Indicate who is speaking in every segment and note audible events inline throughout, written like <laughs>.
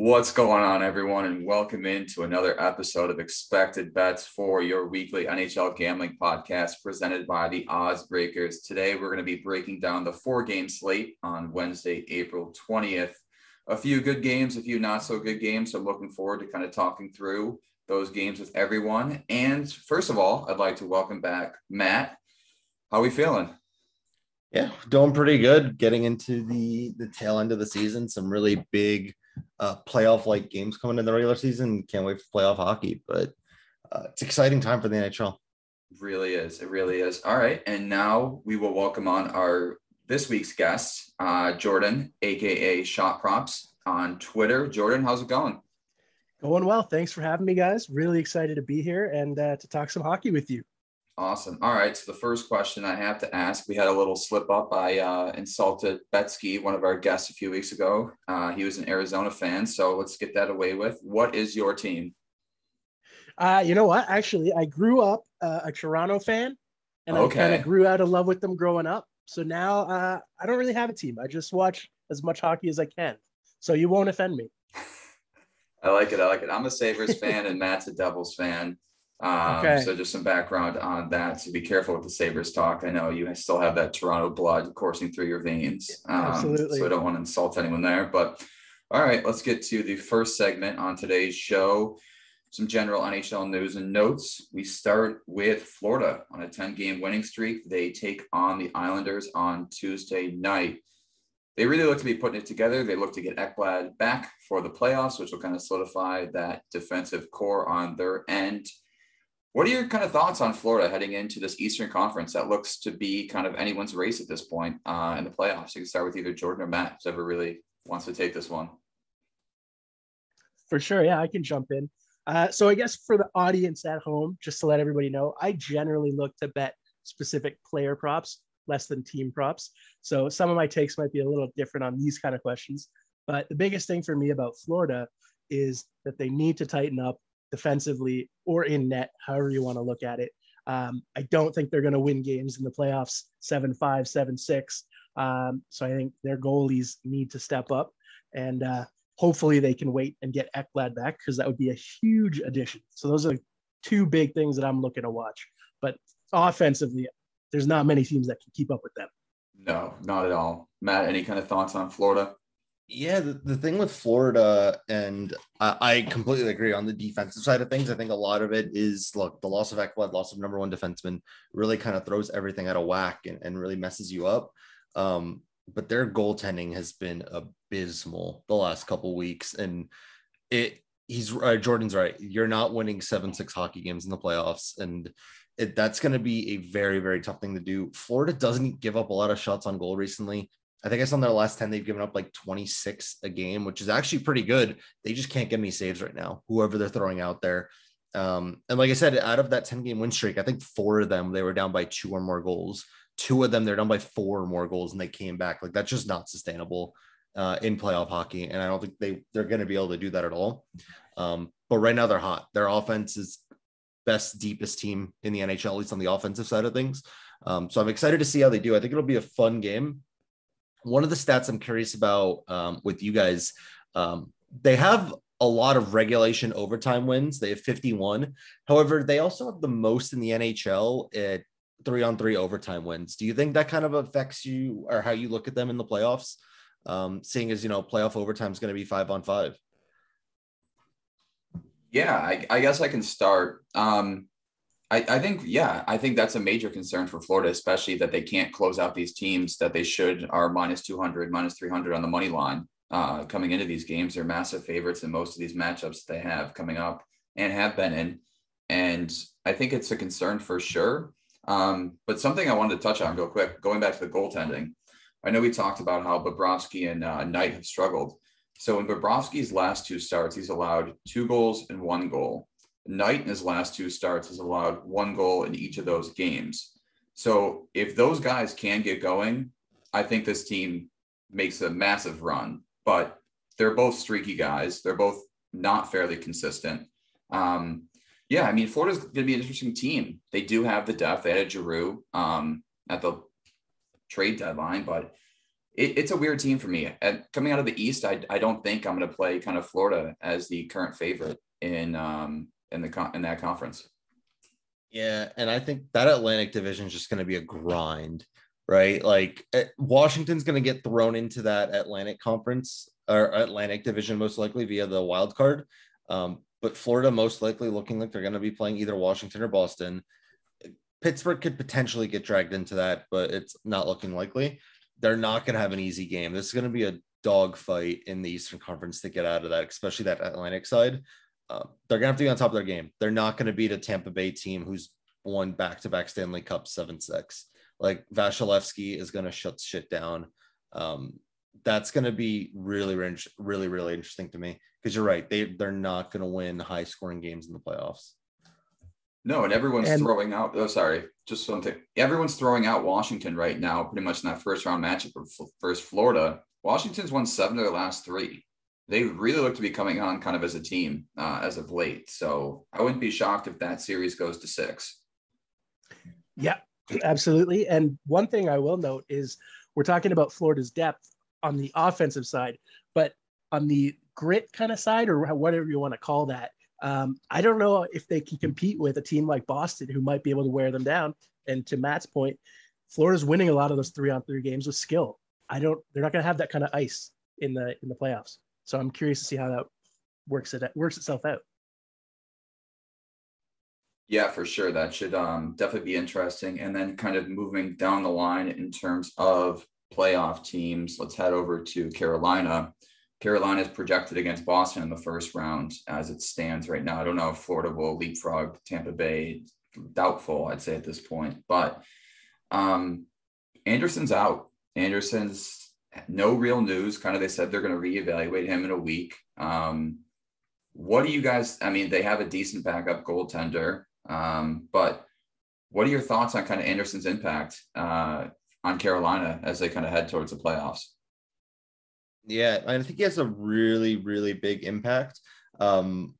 Speaker 1: What's going on, everyone, and welcome into another episode of Expected Bets for your weekly NHL gambling podcast presented by the Odds Breakers. Today, we're going to be breaking down the four game slate on Wednesday, April 20th. A few good games, a few not so good games. So, I'm looking forward to kind of talking through those games with everyone. And first of all, I'd like to welcome back Matt. How are we feeling?
Speaker 2: Yeah, doing pretty good. Getting into the the tail end of the season, some really big uh, playoff like games coming in the regular season. Can't wait for playoff hockey, but uh, it's exciting time for the NHL.
Speaker 1: It really is. It really is. All right, and now we will welcome on our this week's guest, uh, Jordan, aka Shot Props, on Twitter. Jordan, how's it going?
Speaker 3: Going well. Thanks for having me, guys. Really excited to be here and uh, to talk some hockey with you.
Speaker 1: Awesome. All right. So the first question I have to ask, we had a little slip up. I uh, insulted Betsky, one of our guests a few weeks ago. Uh, he was an Arizona fan. So let's get that away with. What is your team?
Speaker 3: Uh, you know what? Actually, I grew up uh, a Toronto fan and okay. I kind of grew out of love with them growing up. So now uh, I don't really have a team. I just watch as much hockey as I can. So you won't offend me. <laughs>
Speaker 1: I like it. I like it. I'm a Sabres fan and Matt's a Devils fan. Um, okay. So just some background on that. So be careful with the Sabres talk. I know you still have that Toronto blood coursing through your veins. Um, Absolutely. So I don't want to insult anyone there. But all right, let's get to the first segment on today's show. Some general NHL news and notes. We start with Florida on a 10 game winning streak. They take on the Islanders on Tuesday night. They really look to be putting it together. They look to get Ekblad back for the playoffs, which will kind of solidify that defensive core on their end. What are your kind of thoughts on Florida heading into this Eastern Conference that looks to be kind of anyone's race at this point uh, in the playoffs? You can start with either Jordan or Matt, whoever really wants to take this one.
Speaker 3: For sure. Yeah, I can jump in. Uh, so I guess for the audience at home, just to let everybody know, I generally look to bet specific player props less than team props. So some of my takes might be a little different on these kind of questions. But the biggest thing for me about Florida is that they need to tighten up defensively or in net, however you want to look at it. Um, I don't think they're going to win games in the playoffs 7 5, 7 6. Um, so I think their goalies need to step up and uh, hopefully they can wait and get Ekblad back because that would be a huge addition. So those are two big things that I'm looking to watch. But offensively, there's not many teams that can keep up with them.
Speaker 1: No, not at all. Matt, any kind of thoughts on Florida?
Speaker 2: Yeah, the, the thing with Florida, and I, completely agree on the defensive side of things. I think a lot of it is look, the loss of Ekblad, loss of number one defenseman really kind of throws everything out of whack and, and really messes you up. Um, but their goaltending has been abysmal the last couple weeks. And it he's uh, Jordan's right. You're not winning seven, six hockey games in the playoffs. And it, that's going to be a very, very tough thing to do. Florida doesn't give up a lot of shots on goal recently. I think I saw in their last 10, they've given up like 26 a game, which is actually pretty good. They just can't get any saves right now, whoever they're throwing out there. Um, and like I said, out of that 10 game win streak, I think four of them they were down by two or more goals. Two of them they're down by four or more goals and they came back. Like that's just not sustainable uh, in playoff hockey. And I don't think they they're going to be able to do that at all. Um, but right now they're hot. Their offense is best, deepest team in the NHL, at least on the offensive side of things. Um, so I'm excited to see how they do. I think it'll be a fun game one of the stats I'm curious about um, with you guys, um, they have a lot of regulation overtime wins. They have 51. However, they also have the most in the NHL at three on three overtime wins. Do you think that kind of affects you or how you look at them in the playoffs? Um, seeing as you know, playoff overtime is going to be five on five.
Speaker 1: Yeah, I, I guess I can start. Um, I, I think, yeah, I think that's a major concern for Florida, especially that they can't close out these teams that they should are minus 200, minus 300 on the money line uh, coming into these games. They're massive favorites in most of these matchups they have coming up and have been in. And I think it's a concern for sure. Um, but something I wanted to touch on real quick, going back to the goaltending. I know we talked about how Bobrovsky and uh, Knight have struggled. So in Bobrovsky's last two starts, he's allowed two goals and one goal. Knight in his last two starts has allowed one goal in each of those games. So if those guys can get going, I think this team makes a massive run. But they're both streaky guys. They're both not fairly consistent. Um, yeah, I mean, Florida's going to be an interesting team. They do have the depth. They had Giroux um, at the trade deadline, but it, it's a weird team for me. And coming out of the East, I, I don't think I'm going to play kind of Florida as the current favorite in um in the in that conference.
Speaker 2: Yeah, and I think that Atlantic division is just going to be a grind, right? Like eh, Washington's going to get thrown into that Atlantic conference or Atlantic division most likely via the wild card. Um, but Florida most likely looking like they're going to be playing either Washington or Boston. Pittsburgh could potentially get dragged into that, but it's not looking likely. They're not going to have an easy game. This is going to be a dogfight in the Eastern Conference to get out of that, especially that Atlantic side. Uh, they're going to have to be on top of their game. They're not going to beat a Tampa Bay team who's won back to back Stanley Cup 7 6. Like Vasilevskiy is going to shut shit down. Um, that's going to be really, really, really interesting to me because you're right. They, they're not going to win high scoring games in the playoffs.
Speaker 1: No, and everyone's and, throwing out. Oh, sorry, just something. Everyone's throwing out Washington right now, pretty much in that first round matchup versus Florida. Washington's won seven of their last three. They really look to be coming on kind of as a team uh, as of late. So I wouldn't be shocked if that series goes to six.
Speaker 3: Yeah, absolutely. And one thing I will note is we're talking about Florida's depth on the offensive side, but on the grit kind of side, or whatever you want to call that, um, I don't know if they can compete with a team like Boston, who might be able to wear them down. And to Matt's point, Florida's winning a lot of those three on three games with skill. I don't. They're not going to have that kind of ice in the in the playoffs. So I'm curious to see how that works it works itself out.
Speaker 1: Yeah, for sure. That should um, definitely be interesting. And then kind of moving down the line in terms of playoff teams, let's head over to Carolina. Carolina is projected against Boston in the first round as it stands right now. I don't know if Florida will leapfrog Tampa Bay. Doubtful, I'd say at this point. But um, Andersen's out. Andersen's no real news. Kind of, they said they're going to reevaluate him in a week. Um, what do you guys? I mean, they have a decent backup goaltender, um, but what are your thoughts on kind of Andersen's impact uh, on Carolina as they kind of head towards the playoffs?
Speaker 2: Yeah, I think he has a really, really big impact. Um,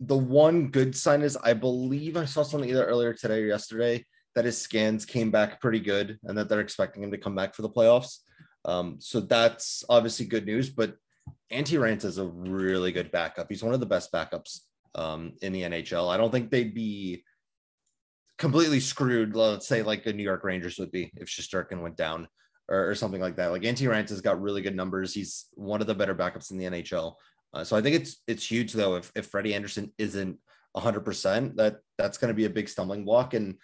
Speaker 2: the one good sign is I believe I saw something either earlier today or yesterday that his scans came back pretty good and that they're expecting him to come back for the playoffs. Um, so that's obviously good news. But Antti Raanta is a really good backup. He's one of the best backups um, in the NHL. I don't think they'd be completely screwed, let's say, like the New York Rangers would be if Shesterkin went down or, or something like that. Like Antti Raanta's got really good numbers. He's one of the better backups in the NHL. Uh, so I think it's it's huge though if if Freddie Andersen isn't 100%, that that's going to be a big stumbling block. And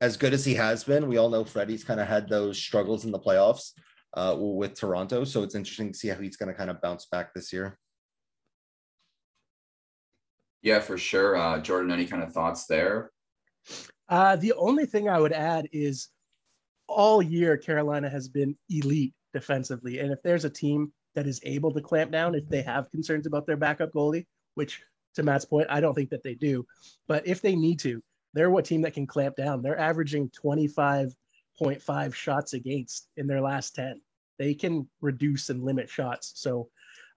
Speaker 2: as good as he has been, we all know Freddie's kind of had those struggles in the playoffs uh, with Toronto. So it's interesting to see how he's going to kind of bounce back this year.
Speaker 1: Yeah, for sure. Uh, Jordan, any kind of thoughts there?
Speaker 3: Uh, the only thing I would add is all year Carolina has been elite defensively. And if there's a team that is able to clamp down, if they have concerns about their backup goalie, which to Matt's point, I don't think that they do, but if they need to, they're what team that can clamp down. They're averaging 25.5 shots against in their last 10. They can reduce and limit shots. So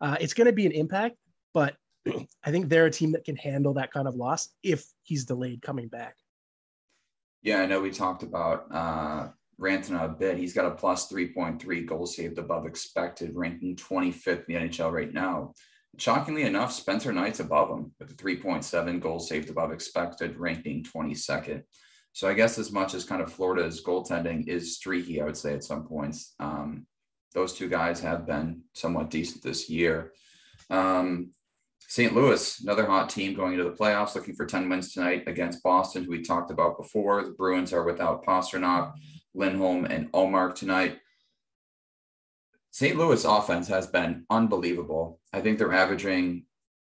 Speaker 3: uh, it's going to be an impact, but <clears throat> I think they're a team that can handle that kind of loss if he's delayed coming back.
Speaker 1: Yeah, I know we talked about uh, Rantanen a bit. He's got a plus 3.3 goal saved above expected, ranking 25th in the NHL right now. Shockingly enough, Spencer Knight's above him with a 3.7 goal saved above expected, ranking 22nd. So I guess as much as kind of Florida's goaltending is streaky, I would say at some points, um, those two guys have been somewhat decent this year. Um, St. Louis, another hot team going into the playoffs, looking for 10 wins tonight against Boston, who we talked about before. The Bruins are without Pastrnak. Lindholm, and Ullmark tonight. St. Louis offense has been unbelievable. I think they're averaging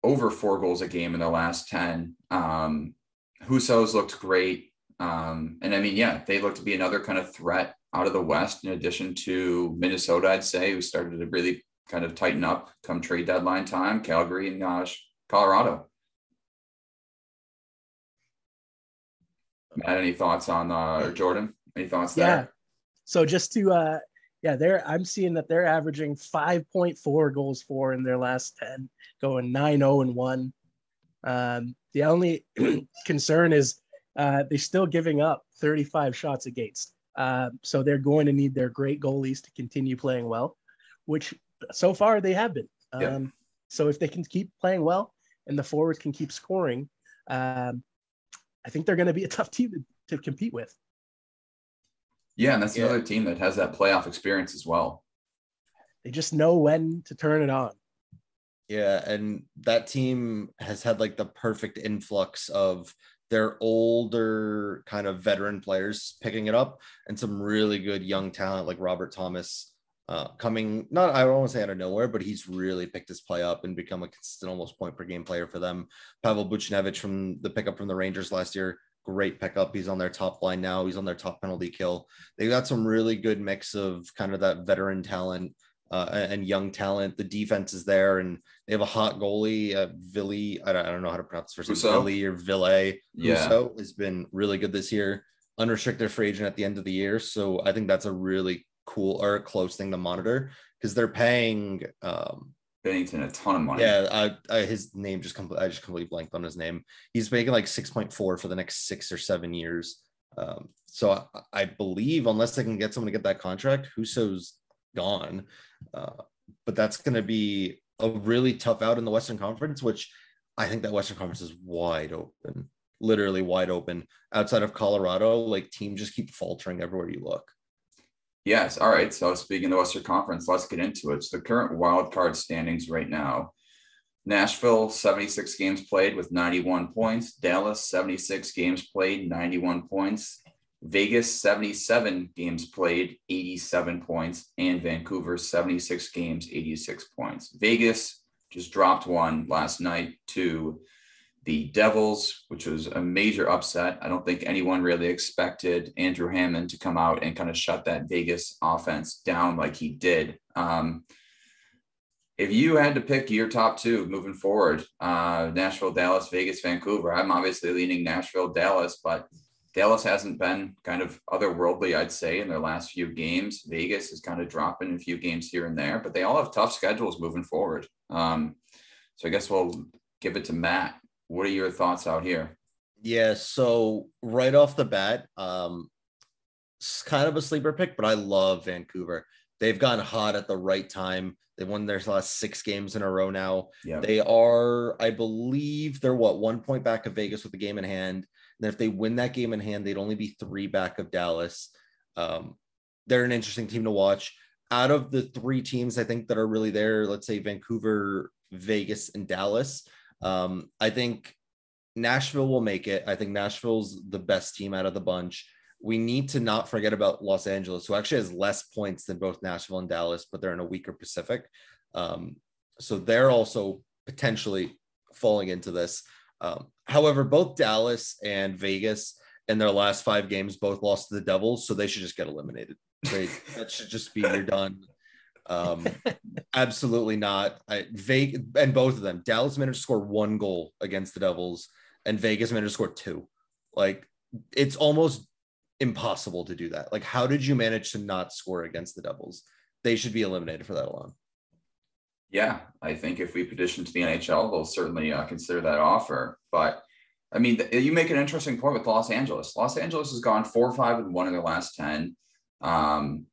Speaker 1: over four goals a game in the last 10. Um, Husso's looked great. Um, and I mean, yeah, they look to be another kind of threat out of the West, in addition to Minnesota, I'd say, who started to really kind of tighten up come trade deadline time, Calgary and gosh, Colorado. Matt, any thoughts on uh, Jordan? Any thoughts there? Yeah.
Speaker 3: So just to uh yeah, they're I'm seeing that they're averaging 5.4 goals for in their last 10, going 9-0 and 1. Um, the only <clears throat> concern is uh, they're still giving up 35 shots against. Uh, so they're going to need their great goalies to continue playing well, which so far they have been. Um, yeah. So if they can keep playing well and the forwards can keep scoring, um, I think they're going to be a <laughs> tough team to, to compete with.
Speaker 1: Yeah, and that's yeah. another team that has that playoff experience as well.
Speaker 3: They just know when to turn it on.
Speaker 2: Yeah, and that team has had like the perfect influx of their older kind of veteran players picking it up and some really good young talent like Robert Thomas uh, coming not I don't want to say out of nowhere, but he's really picked his play up and become a consistent almost point per game player for them. Pavel Buchnevich from the pickup from the Rangers last year, great pickup. He's on their top line now. He's on their top penalty kill. They got some really good mix of kind of that veteran talent uh, and young talent. The defense is there, and they have a hot goalie, uh, Villy. I don't, I don't know how to pronounce his first name. Villy or Ville.
Speaker 1: Yeah,
Speaker 2: Husso has been really good this year. Unrestricted free agent at the end of the year, so I think that's a really cool or close thing to monitor because they're paying. Um,
Speaker 1: Binnington a ton of money.
Speaker 2: Yeah, I, I, his name just completely. I just completely blanked on his name. He's making like six point four for the next six or seven years. Um, so I, I, believe unless they can get someone to get that contract, Husso's gone. Uh, but that's going to be a really tough out in the Western Conference, which I think that Western Conference is wide open, literally wide open. Outside of Colorado, like teams just keep faltering everywhere you look.
Speaker 1: Yes. All right. So speaking of the Western Conference, let's get into it. So the current wild card standings right now. Nashville, 76 games played with 91 points. Dallas, 76 games played, 91 points. Vegas 77 games played, 87 points, and Vancouver 76 games, 86 points. Vegas just dropped one last night to the Devils, which was a major upset. I don't think anyone really expected Andrew Hammond to come out and kind of shut that Vegas offense down like he did. Um, if you had to pick your top two moving forward, uh, Nashville, Dallas, Vegas, Vancouver, I'm obviously leaning Nashville, Dallas, but Dallas hasn't been kind of otherworldly, I'd say, in their last few games. Vegas is kind of dropping a few games here and there, but they all have tough schedules moving forward. Um, so I guess we'll give it to Matt. What are your thoughts out here?
Speaker 2: Yeah, so right off the bat, um, it's kind of a sleeper pick, but I love Vancouver. They've gotten hot at the right time. They won their last six games in a row now.
Speaker 1: Yeah.
Speaker 2: They are, I believe, they're what one point back of Vegas with the game in hand. And if they win that game in hand, they'd only be three back of Dallas. Um, they're an interesting team to watch. Out of the three teams, I think that are really there, let's say Vancouver, Vegas, and Dallas. Um, I think Nashville will make it. I think Nashville's the best team out of the bunch. We need to not forget about Los Angeles, who actually has less points than both Nashville and Dallas, but they're in a weaker Pacific. Um, so they're also potentially falling into this. Um, however, both Dallas and Vegas in their last five games both lost to the Devils, so they should just get eliminated. They, <laughs> that should just be you're done. Um, <laughs> absolutely not. I, Vegas and both of them. Dallas managed to score one goal against the Devils, and Vegas managed to score two. Like it's almost impossible to do that. Like, how did you manage to not score against the Devils? They should be eliminated for that alone.
Speaker 1: Yeah, I think if we petition to the NHL, they'll certainly uh, consider that offer. But I mean, th- you make an interesting point with Los Angeles. Los Angeles has gone four, five, and one in their last ten, um,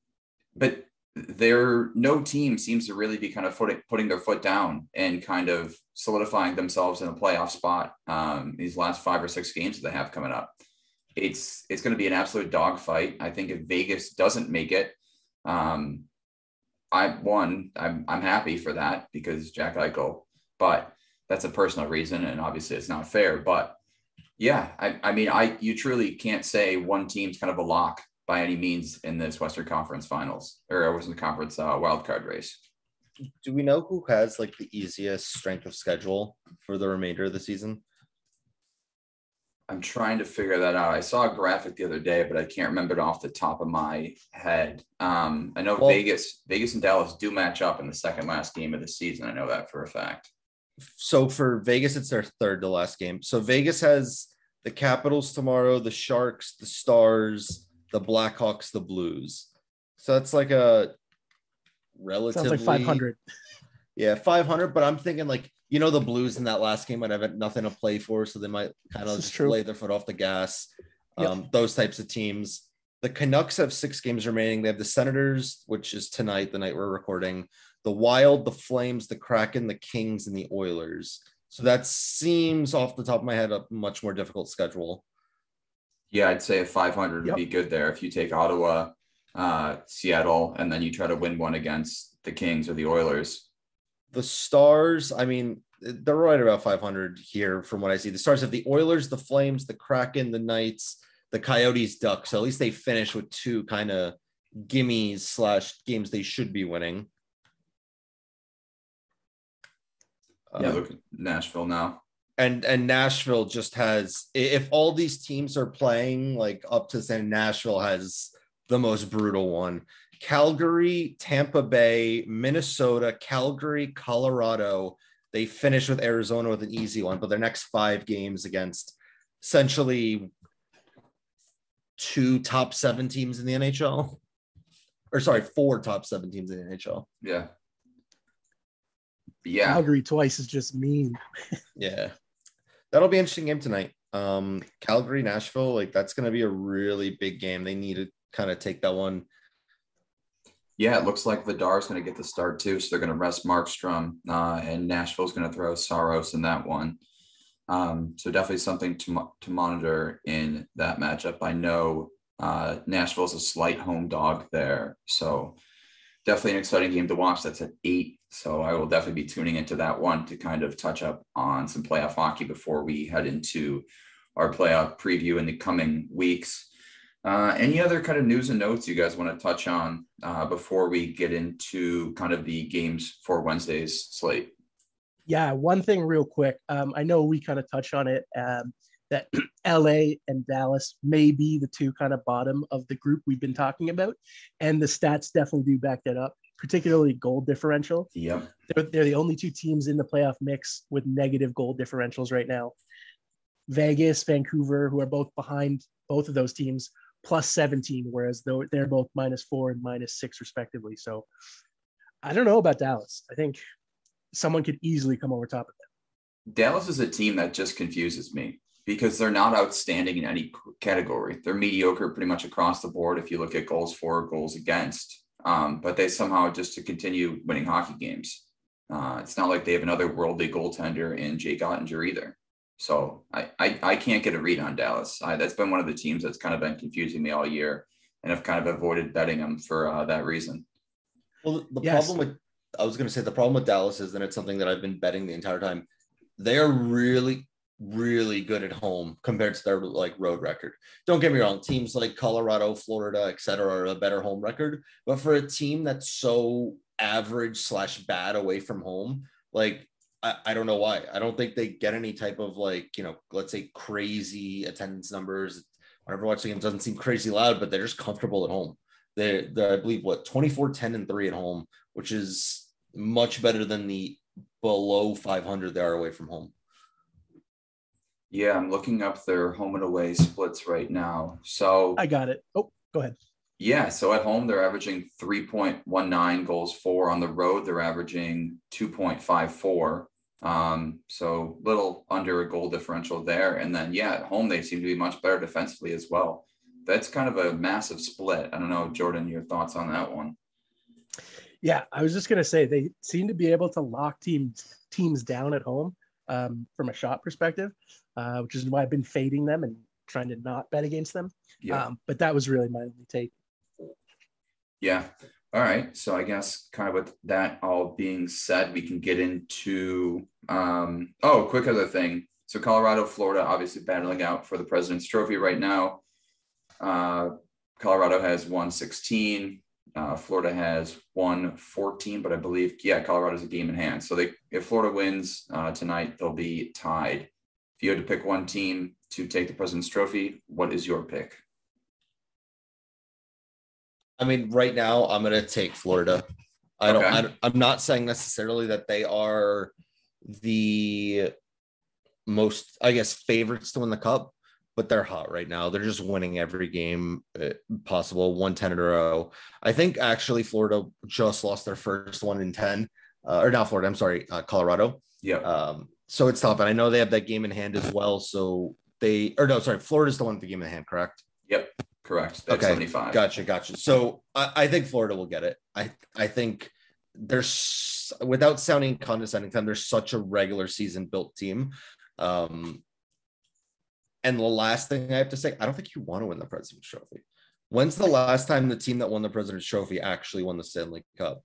Speaker 1: but there no team seems to really be kind of putting their foot down and kind of solidifying themselves in a playoff spot. Um, these last five or six games that they have coming up, it's it's going to be an absolute dogfight. I think if Vegas doesn't make it, um, I one, I'm I'm happy for that because Jack Eichel, but that's a personal reason, and obviously it's not fair. But yeah, I, I mean, I you truly can't say one team's kind of a lock by any means in this Western Conference Finals or Western Conference uh, wild card race.
Speaker 2: Do we know who has like the easiest strength of schedule for the remainder of the season?
Speaker 1: I'm trying to figure that out. I saw a graphic the other day, but I can't remember it off the top of my head. Um, I know well, Vegas, Vegas and Dallas do match up in the second last game of the season. I know that for a fact.
Speaker 2: So for Vegas, it's their third to last game. So Vegas has the Capitals tomorrow, the Sharks, the Stars, the Blackhawks, the Blues. So that's like a relatively
Speaker 3: Sounds like 500.
Speaker 2: Yeah, 500. But I'm thinking like you know the Blues in that last game might have nothing to play for, so they might kind of just true. lay their foot off the gas. Yep. Um, those types of teams. The Canucks have six games remaining. They have the Senators, which is tonight, the night we're recording, the Wild, the Flames, the Kraken, the Kings, and the Oilers. So that seems off the top of my head a much more difficult schedule.
Speaker 1: Yeah, I'd say a 500 would
Speaker 3: Yep.
Speaker 1: be good there if you take Ottawa, uh, Seattle, and then you try to win one against the Kings or the Oilers.
Speaker 2: The Stars, I mean, they're right about 500 here from what I see. The Stars have the Oilers, the Flames, the Kraken, the Knights, the Coyotes, Ducks. So at least they finish with two kind of gimmies slash games they should be winning.
Speaker 1: Yeah,
Speaker 2: Uh,
Speaker 1: look at Nashville now.
Speaker 2: and and Nashville just has if all these teams are playing like up to say Nashville has the most brutal one. Calgary, Tampa Bay, Minnesota, Calgary, Colorado. They finish with Arizona with an easy one, but their next five games against essentially two top seven teams in the NHL. Or sorry, four top seven teams in the NHL.
Speaker 1: Yeah. Yeah.
Speaker 3: Calgary twice is just mean. <laughs>
Speaker 2: Yeah. That'll be an interesting game tonight. Um, Calgary, Nashville, like that's gonna be a really big game. They need to kind of take that one.
Speaker 1: Yeah, it looks like Vladar's going to get the start too. So they're going to rest Markstrom, uh, and Nashville's going to throw Saros in that one. Um, so definitely something to to monitor in that matchup. I know uh, Nashville's a slight home dog there, so definitely an exciting game to watch. That's at eight, so I will definitely be tuning into that one to kind of touch up on some playoff hockey before we head into our playoff preview in the coming weeks. Uh, any other kind of news and notes you guys want to touch on uh, before we get into kind of the games for Wednesday's slate?
Speaker 3: Yeah, one thing real quick. Um, I know we kind of touched on it um, that <clears throat> LA and Dallas may be the two kind of bottom of the group we've been talking about, and the stats definitely do back that up. Particularly goal differential.
Speaker 1: Yep.
Speaker 3: They're, they're the only two teams in the playoff mix with negative goal differentials right now. Vegas, Vancouver, who are both behind both of those teams, plus 17, whereas they're both minus four and minus six respectively. So I don't know about Dallas. I think someone could easily come over top of them.
Speaker 1: Dallas is a team that just confuses me because they're not outstanding in any category. They're mediocre pretty much across the board if you look at goals for, goals against. Um, but they somehow just to continue winning hockey games. Uh, it's not like they have another worldly goaltender in Jake Oettinger either. So I, I, I can't get a read on Dallas. I, that's been one of the teams that's kind of been confusing me all year, and I've kind of avoided betting them for uh, that reason.
Speaker 2: Well, the
Speaker 3: Yes.
Speaker 2: problem with I was gonna say the problem with Dallas is, and it's something that I've been betting the entire time. They are really, really good at home compared to their like road record. Don't get me wrong, teams like Colorado, Florida, et cetera, are a better home record. But for a team that's so average slash bad away from home, like I, I don't know why. I don't think they get any type of like, you know, let's say crazy attendance numbers. Whenever I watch the game, it doesn't seem crazy loud, but they're just comfortable at home. They're, they're, I believe, what 24, 10, and 3 at home, which is much better than the below 500 they are away from home.
Speaker 1: Yeah, I'm looking up their home and away splits right now. So
Speaker 3: I got it. Oh, go ahead.
Speaker 1: Yeah, so at home they're averaging 3.19 goals for. On the road they're averaging 2.54. Um, so little under a goal differential there. And then yeah, at home they seem to be much better defensively as well. That's kind of a massive split. I don't know, Jordan, your thoughts on that one.
Speaker 3: Yeah, I was just gonna say they seem to be able to lock teams teams down at home um, from a shot perspective, uh, which is why I've been fading them and trying to not bet against them.
Speaker 1: Yeah.
Speaker 3: Um, but that was really my only take.
Speaker 1: Yeah. All right. So I guess kind of with that all being said, we can get into um oh, quick other thing. So Colorado, Florida, obviously battling out for the President's Trophy right now. Uh Colorado has 116. Uh, Florida has 114, but I believe, yeah, Colorado's a game in hand. So they if Florida wins uh, tonight, they'll be tied. If you had to pick one team to take the President's Trophy, what is your pick?
Speaker 2: I mean, right now I'm gonna take Florida. I don't.
Speaker 1: Okay.
Speaker 2: I, I'm not saying necessarily that they are the most, I guess, favorites to win the cup, but they're hot right now. They're just winning every game uh, possible, one ten in a row. I think actually Florida just lost their first one in ten, uh, or not Florida. I'm sorry, uh, Colorado.
Speaker 1: Yeah.
Speaker 2: Um, so it's tough, and I know they have that game in hand as well. So they, or no, sorry, Florida's the one with the game in hand, correct?
Speaker 1: Yep. Correct.
Speaker 2: Okay,
Speaker 1: 75.
Speaker 2: Gotcha, gotcha. So I, I think Florida will get it. I I think there's without sounding condescending, to them there's such a regular season built team. Um, and the last thing I have to say, I don't think you want to win the President's Trophy. When's the last time the team that won the President's Trophy actually won the Stanley Cup?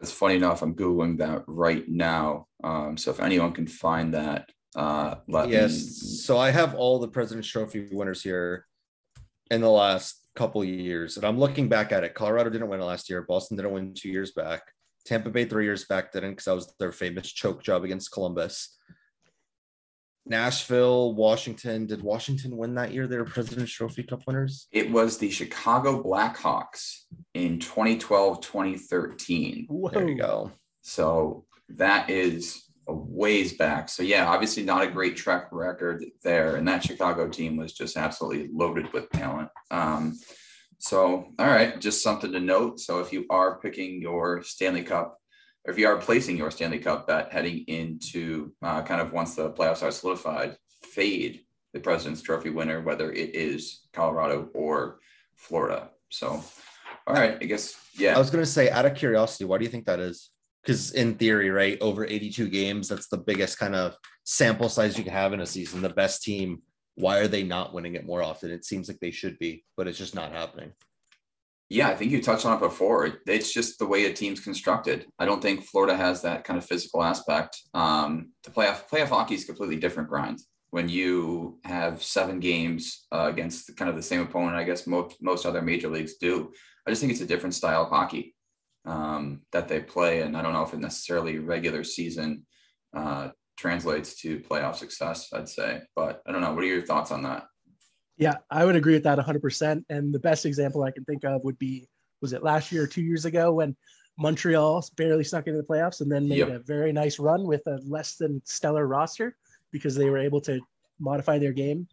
Speaker 1: It's funny enough. I'm googling that right now. Um, so if anyone can find that, uh, let
Speaker 2: yes.
Speaker 1: me.
Speaker 2: So I have all the President's Trophy winners here in the last couple years, and I'm looking back at it. Colorado didn't win last year. Boston didn't win two years back. Tampa Bay three years back didn't because that was their famous choke job against Columbus. Nashville, Washington. Did Washington win that year? They were President's Trophy Cup winners.
Speaker 1: It was the Chicago Blackhawks in 2012, 2013.
Speaker 3: Whoa.
Speaker 2: There you go.
Speaker 1: So that is ways back. So yeah, obviously not a great track record there. And that Chicago team was just absolutely loaded with talent. Um, so all right, just something to note. So if you are picking your Stanley Cup, or if you are placing your Stanley Cup bet heading into uh, kind of once the playoffs are solidified, fade the President's Trophy winner, whether it is Colorado or Florida. So all right, I guess yeah.
Speaker 2: I was going to say, out of curiosity, why do you think that is? Because in theory, right, over 82 games, that's the biggest kind of sample size you can have in a season. The best team. Why are they not winning it more often? It seems like they should be, but it's just not happening.
Speaker 1: Yeah, I think you touched on it before. It's just the way a team's constructed. I don't think Florida has that kind of physical aspect. Um, the playoff playoff hockey is completely different grind. When you have seven games uh, against kind of the same opponent, I guess most most other major leagues do. I just think it's a different style of hockey um, that they play, and I don't know if it necessarily regular season uh, translates to playoff success. I'd say, but I don't know. What are your thoughts on that?
Speaker 3: Yeah, I would agree with that 100%. And the best example I can think of would be was it last year or two years ago when Montreal barely snuck into the playoffs and then made
Speaker 1: Yep.
Speaker 3: a very nice run with a less than stellar roster because they were able to modify their game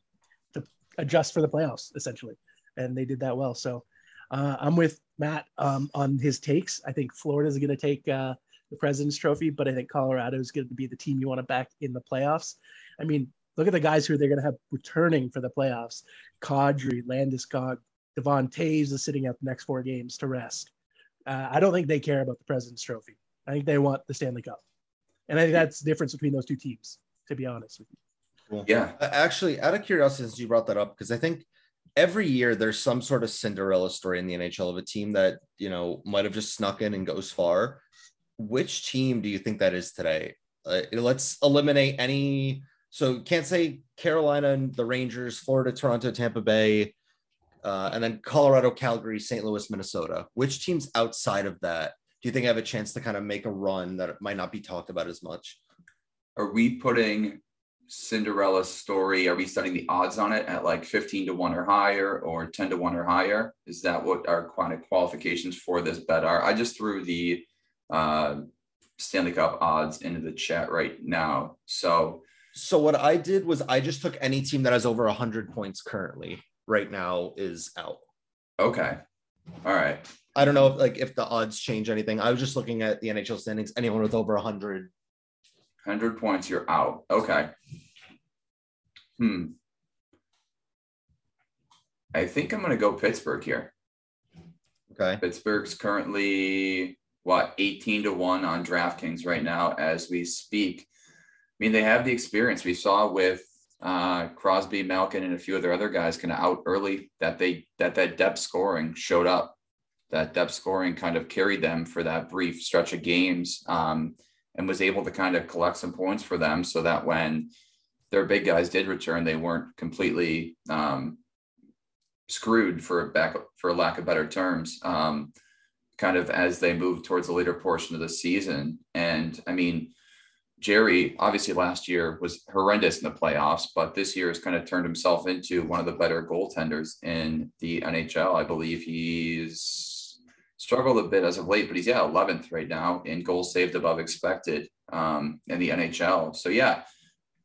Speaker 3: to adjust for the playoffs essentially. And they did that well. So uh, I'm with Matt um, on his takes. I think Florida is going to take uh, the President's Trophy, but I think Colorado is going to be the team you want to back in the playoffs. I mean, look at the guys who they're going to have returning for the playoffs. Kadri, Landeskog, Devon Toews is sitting out the next four games to rest. Uh, I don't think they care about the President's Trophy. I think they want the Stanley Cup, and I think that's the difference between those two teams. To be honest with you,
Speaker 2: Cool.
Speaker 1: Yeah,
Speaker 2: Actually, out of curiosity, since you brought that up, because I think every year there's some sort of Cinderella story in the NHL of a team that you know might have just snuck in and goes far. Which team do you think that is today? Uh, let's eliminate any. So can't say Carolina and the Rangers, Florida, Toronto, Tampa Bay, uh, and then Colorado, Calgary, St. Louis, Minnesota. Which teams outside of that do you think have a chance to kind of make a run that might not be talked about as much?
Speaker 1: are we putting Cinderella story? Are we setting the odds on it at like 15 to 1 or higher or 10 to 1 or higher? Is that what our kind of qualifications for this bet are? I just threw the uh, Stanley Cup odds into the chat right now. So,
Speaker 2: So what I did was I just took any team that has over 100 points currently right now is out.
Speaker 1: okay. All right.
Speaker 2: I don't know if like if the odds change anything. I was just looking at the NHL standings. Anyone with over 100.
Speaker 1: 100 points, you're out. Okay. Hmm. I think I'm going to go Pittsburgh here.
Speaker 2: Okay.
Speaker 1: Pittsburgh's currently what 18 to 1 on DraftKings right now as we speak. I mean, they have the experience we saw with uh, Crosby, Malkin, and a few other other guys kind of out early that they that that depth scoring showed up. That depth scoring kind of carried them for that brief stretch of games um, and was able to kind of collect some points for them so that when their big guys did return, they weren't completely um, screwed for back for lack of better terms. Um, kind of as they move towards the later portion of the season. And I mean, Jarry obviously last year was horrendous in the playoffs, but this year has kind of turned himself into one of the better goaltenders in the NHL. I believe he's struggled a bit as of late, but he's yeah 11th right now in goals saved above expected um, in the NHL. So yeah,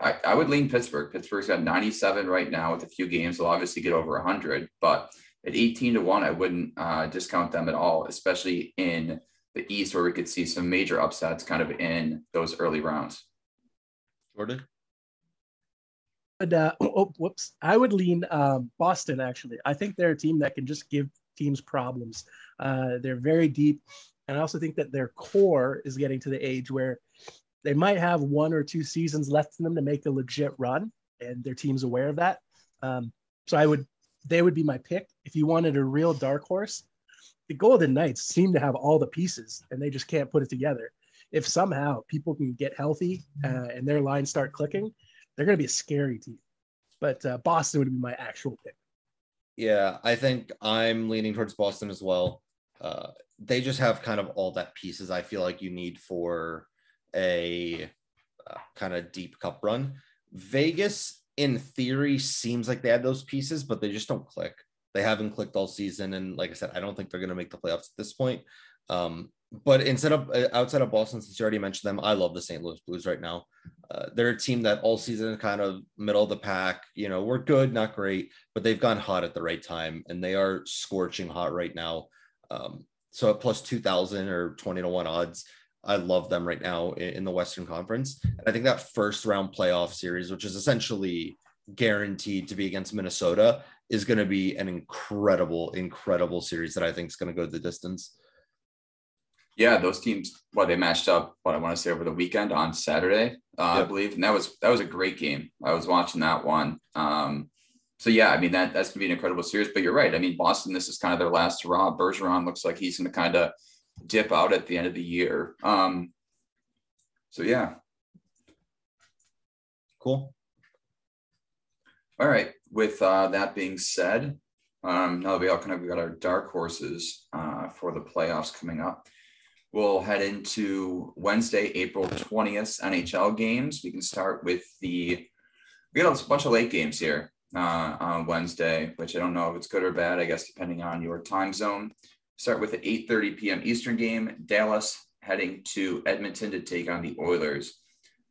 Speaker 1: I, I would lean Pittsburgh. Pittsburgh's got 97 right now with a few games. They'll obviously get over 100, but at 18 to 1, I wouldn't uh, discount them at all, especially in the East where we could see some major upsets kind of in those early rounds.
Speaker 2: Jordan.
Speaker 3: uh, <clears throat> oh, whoops. I would lean um, Boston, actually. I think they're a team that can just give teams problems. Uh, they're very deep. And I also think that their core is getting to the age where they might have one or two seasons left in them to make a legit run, and their team's aware of that. Um, so I would, they would be my pick. If you wanted a real dark horse, the Golden Knights seem to have all the pieces, and they just can't put it together. If somehow people can get healthy uh, and their lines start clicking, they're going to be a scary team. But uh, Boston would be my actual pick.
Speaker 2: Yeah, I think I'm leaning towards Boston as well. Uh, they just have kind of all that pieces I feel like you need for a uh, kind of deep cup run. Vegas, in theory, seems like they had those pieces, but they just don't click. They haven't clicked all season, and like I said, I don't think they're going to make the playoffs at this point. Um, but instead of uh, outside of Boston, since you already mentioned them, I love the St. Louis Blues right now. Uh, they're a team that all season kind of middle of the pack. You know, we're good, not great, but they've gone hot at the right time, and they are scorching hot right now. Um, so at plus two thousand or twenty to one odds, I love them right now in, in the Western Conference. And I think that first round playoff series, which is essentially guaranteed to be against Minnesota, is going to be an incredible, incredible series that I think is going to go the distance.
Speaker 1: Yeah, those teams. Well, they matched up. What I want to say over the weekend on Saturday, uh, yep. I believe, and that was that was a great game. I was watching that one. Um, so yeah, I mean that that's gonna be an incredible series. But you're right. I mean, Boston. This is kind of their last hurrah. Bergeron looks like he's gonna kind of dip out at the end of the year. Um, so yeah,
Speaker 2: cool.
Speaker 1: All right. With uh, that being said, um, now that we all kind of got our dark horses uh, for the playoffs coming up, we'll head into Wednesday, April 20th NHL games. We can start with the, we got a bunch of late games here uh, on Wednesday, which I don't know if it's good or bad, I guess, depending on your time zone. Start with the 8.30 p.m. Eastern game, Dallas heading to Edmonton to take on the Oilers.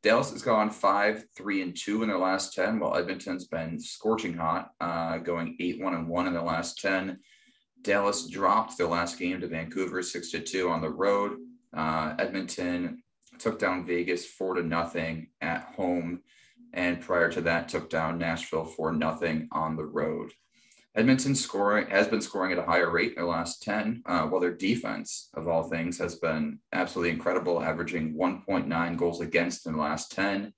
Speaker 1: Dallas has gone five, three, and two in their last 10, while Edmonton's been scorching hot, uh, going eight, one, and one in their last 10. Dallas dropped their last game to Vancouver six to two on the road. Uh, Edmonton took down Vegas four to nothing at home, and prior to that, took down Nashville for nothing on the road. Edmonton scoring has been scoring at a higher rate in their last 10, uh, while their defense, of all things, has been absolutely incredible, averaging 1.9 goals against in the last 10.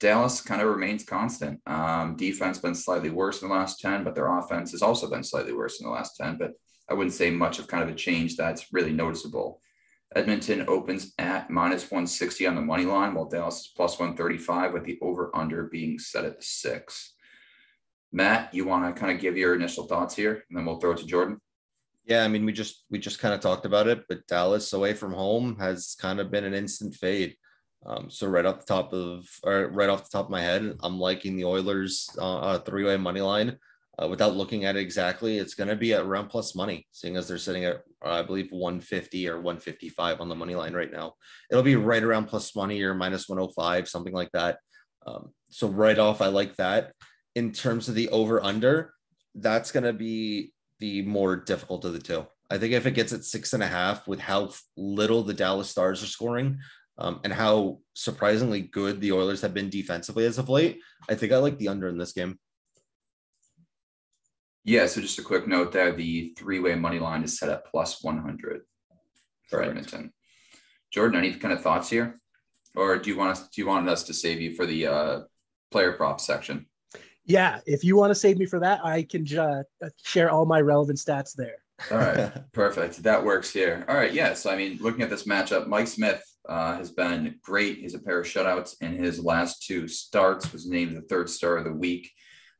Speaker 1: Dallas kind of remains constant. Um, defense been slightly worse in the last 10, but their offense has also been slightly worse in the last 10. But I wouldn't say much of kind of a change that's really noticeable. Edmonton opens at minus 160 on the money line, while Dallas is plus 135 with the over under being set at six. Matt, you want to kind of give your initial thoughts here, and then we'll throw it to Jordan.
Speaker 2: Yeah, I mean, we just we just kind of talked about it, but Dallas away from home has kind of been an instant fade. Um, so right off the top of or right off the top of my head, I'm liking the Oilers uh, three way money line. Uh, without looking at it exactly, it's going to be at around plus money, seeing as they're sitting at I believe 150 or 155 on the money line right now. It'll be right around plus money or minus 105, something like that. Um, so right off, I like that. In terms of the over under, that's going to be the more difficult of the two. I think if it gets at six and a half with how little the Dallas Stars are scoring, um, and how surprisingly good the Oilers have been defensively as of late. I think I like the under in this game.
Speaker 1: Yeah, so just a quick note there the three way money line is set at plus 100 for Correct. Edmonton. Jordan, any kind of thoughts here? Or do you want us, do you want us to save you for the uh, player prop section?
Speaker 3: Yeah, if you want to save me for that, I can uh, share all my relevant stats there.
Speaker 1: All right, <laughs> perfect. That works here. All right, yes. Yeah, so, I mean, looking at this matchup, Mike Smith uh, has been great. He's a pair of shutouts in his last two starts. Was named the third star of the week.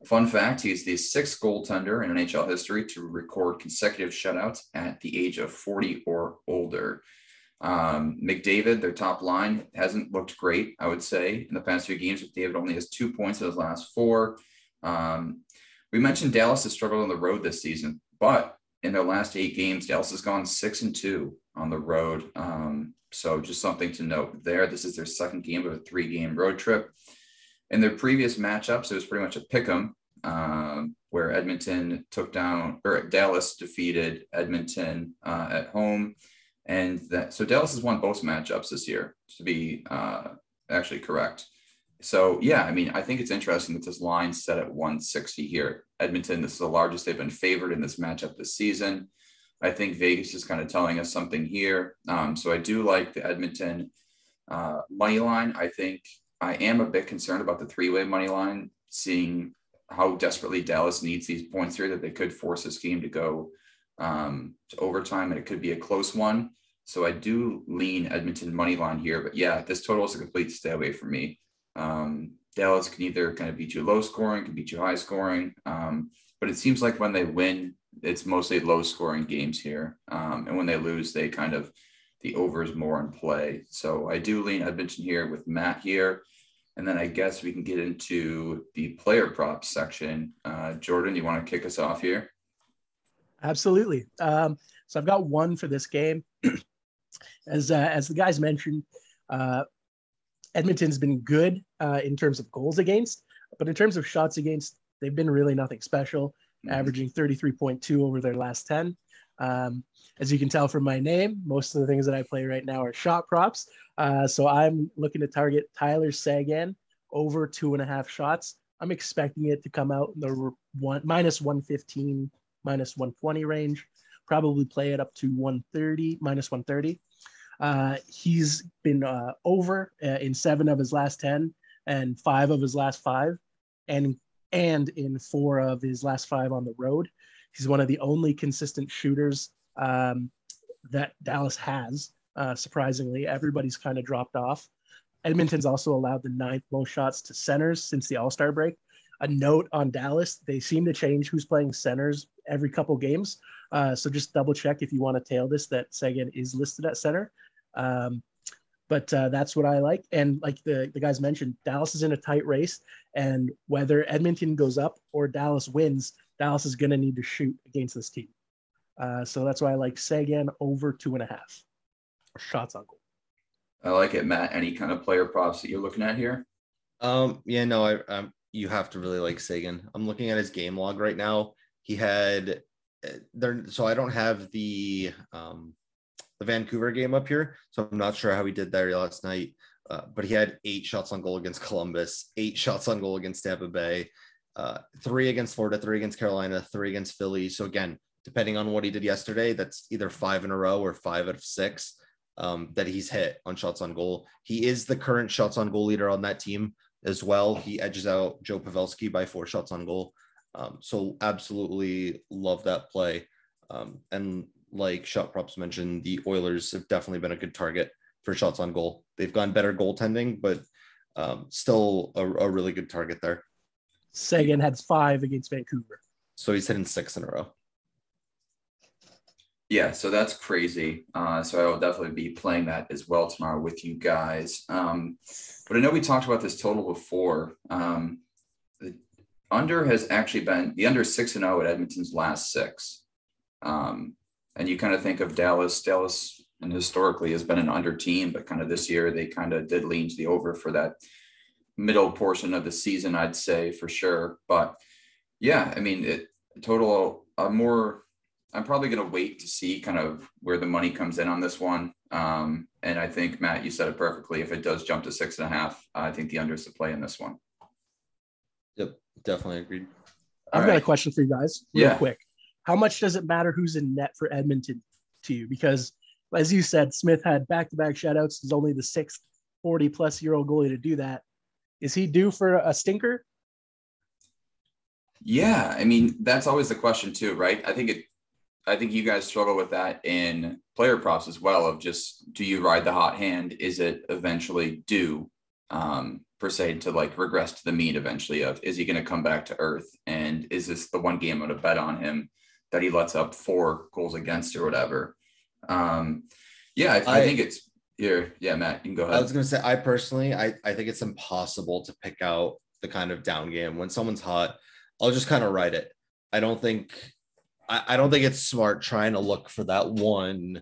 Speaker 1: Fun fact: He's the sixth goaltender in NHL history to record consecutive shutouts at the age of 40 or older. Um, McDavid, their top line, hasn't looked great. I would say in the past few games, McDavid only has two points in his last four. Um, we mentioned Dallas has struggled on the road this season, but in their last eight games, Dallas has gone six and two on the road. Um, so just something to note there. This is their second game of a three game road trip. In their previous matchups, it was pretty much a pick 'em um, where Edmonton took down or Dallas defeated Edmonton uh, at home. And that so Dallas has won both matchups this year, to be uh, actually correct. So yeah, I mean, I think it's interesting that this line set at 160 here. Edmonton, this is the largest they've been favored in this matchup this season. I think Vegas is kind of telling us something here. Um, so I do like the Edmonton uh, money line. I think I am a bit concerned about the three-way money line, seeing how desperately Dallas needs these points here that they could force this game to go um, to overtime and it could be a close one. So I do lean Edmonton money line here, but yeah, this total is a complete stay away from me. Um, Dallas can either kind of beat you low scoring, can beat you high scoring. Um, but it seems like when they win, it's mostly low scoring games here. Um, and when they lose, they kind of, the over is more in play. So I do lean Edmonton here with Matt here. And then I guess we can get into the player props section. Uh, Jordan, you want to kick us off here?
Speaker 3: Absolutely. Um, so I've got one for this game. <clears throat> as uh, as the guys mentioned, uh, Edmonton's been good uh, in terms of goals against, but in terms of shots against, they've been really nothing special, mm-hmm. averaging 33.2 over their last 10. Um, as you can tell from my name, most of the things that I play right now are shot props. Uh, so I'm looking to target Tyler Seguin over two and a half shots. I'm expecting it to come out in the one minus 115, minus 120 range. Probably play it up to 130, minus 130. Uh, he's been uh, over uh, in seven of his last 10 and five of his last five, and and in four of his last five on the road. He's one of the only consistent shooters um, that Dallas has. Uh, surprisingly, everybody's kind of dropped off. Edmonton's also allowed the ninth most shots to centers since the All Star break. A note on Dallas: they seem to change who's playing centers every couple games. Uh, so just double check if you want to tail this that Seguin is listed at center. Um, but uh, that's what I like. And like the, the guys mentioned, Dallas is in a tight race. And whether Edmonton goes up or Dallas wins, Dallas is going to need to shoot against this team. Uh, so that's why I like Seguin over two and a half shots on goal.
Speaker 1: I like it, Matt. Any kind of player props that you're looking at here?
Speaker 2: Um, yeah, no, I, um, you have to really like Seguin. I'm looking at his game log right now. He had uh, there, so I don't have the um the Vancouver game up here. So I'm not sure how he did there last night. Uh, but he had eight shots on goal against Columbus, eight shots on goal against Tampa Bay, uh, three against Florida, three against Carolina, three against Philly. So again, depending on what he did yesterday, that's either five in a row or five out of six um, that he's hit on shots on goal. He is the current shots on goal leader on that team as well. He edges out Joe Pavelski by four shots on goal. Um, so absolutely love that play. Um, and like shot props mentioned, the Oilers have definitely been a good target for shots on goal. They've gone better goaltending, but um, still a, a, really good target there.
Speaker 3: Seguin had five against Vancouver.
Speaker 2: So he's hitting six in a row.
Speaker 1: Yeah, so that's crazy. Uh, so I will definitely be playing that as well tomorrow with you guys. Um, but I know we talked about this total before. Um, the under has actually been the under six and zero oh at Edmonton's last six. Um, and you kind of think of Dallas. Dallas and historically has been an under team, but kind of this year they kind of did lean to the over for that middle portion of the season, I'd say for sure. But yeah, I mean, it total a more. I'm probably going to wait to see kind of where the money comes in on this one. Um, and I think Matt, you said it perfectly. If it does jump to six and a half, I think the under is the play in this one.
Speaker 2: Yep, definitely agreed.
Speaker 3: I've All got a question for you guys, real yeah. quick how much does it matter who's in net for Edmonton to you? Because as you said, Smith had back-to-back shutouts. He's only the sixth 40 plus year old goalie to do that. Is he due for a stinker?
Speaker 1: Yeah, I mean that's always the question too, right? I think it. I think you guys struggle with that in player props as well. Of just do you ride the hot hand? Is it eventually due, um, per se, to like regress to the mean eventually? Of is he going to come back to earth? And is this the one game I'm going to bet on him? That he lets up four goals against or whatever. Um, yeah, I, I, I think it's here. Yeah, Matt, you can go ahead.
Speaker 2: I was going to say, I personally, I, I think it's impossible to pick out the kind of down game when someone's hot. I'll just kind of write it. I don't think, I, I don't think it's smart trying to look for that one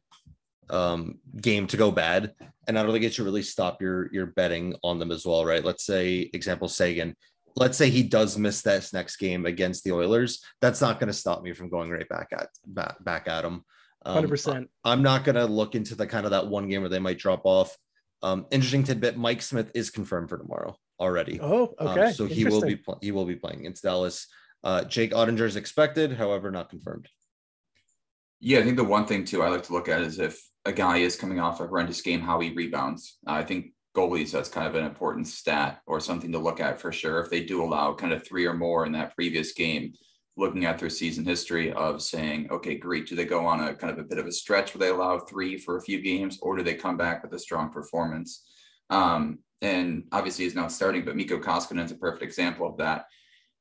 Speaker 2: um, game to go bad. And I don't think it should really stop your your betting on them as well, right? Let's say, example, Seguin let's say he does miss this next game against the Oilers, that's not going to stop me from going right back at back, back at him.
Speaker 3: Um, 100%.
Speaker 2: I'm not going to look into the kind of that one game where they might drop off. Um, interesting tidbit: Mike Smith is confirmed for tomorrow. already.
Speaker 3: Oh, okay.
Speaker 2: Um, so he will be pl- he will be playing against Dallas. Uh, Jake Oettinger is expected, however, not confirmed.
Speaker 1: Yeah, I think the one thing too I like to look at is if a guy is coming off a horrendous game, how he rebounds. I think goalies that's kind of an important stat or something to look at for sure. If they do allow kind of three or more in that previous game, looking at their season history of saying, okay, great, do they go on a kind of a bit of a stretch where they allow three for a few games, or do they come back with a strong performance? Um, and obviously he's not starting, but Mikko Koskinen is a perfect example of that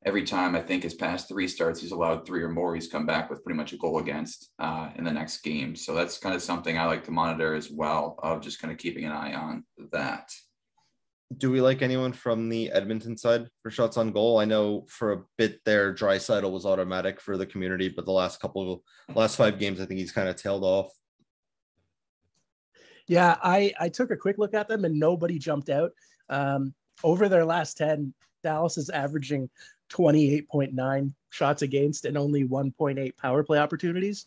Speaker 1: every time I think his past three starts, he's allowed three or more. He's come back with pretty much a goal against uh, in the next game. So that's kind of something I like to monitor as well, of just kind of keeping an eye on that.
Speaker 2: Do we like anyone from the Edmonton side for shots on goal? I know for a bit there, Draisaitl was automatic for the community, but the last couple of last five games, I think he's kind of tailed off.
Speaker 3: Yeah, I I took a quick look at them and nobody jumped out. Um, over their last 10, Dallas is averaging 28.9 shots against and only 1.8 power play opportunities.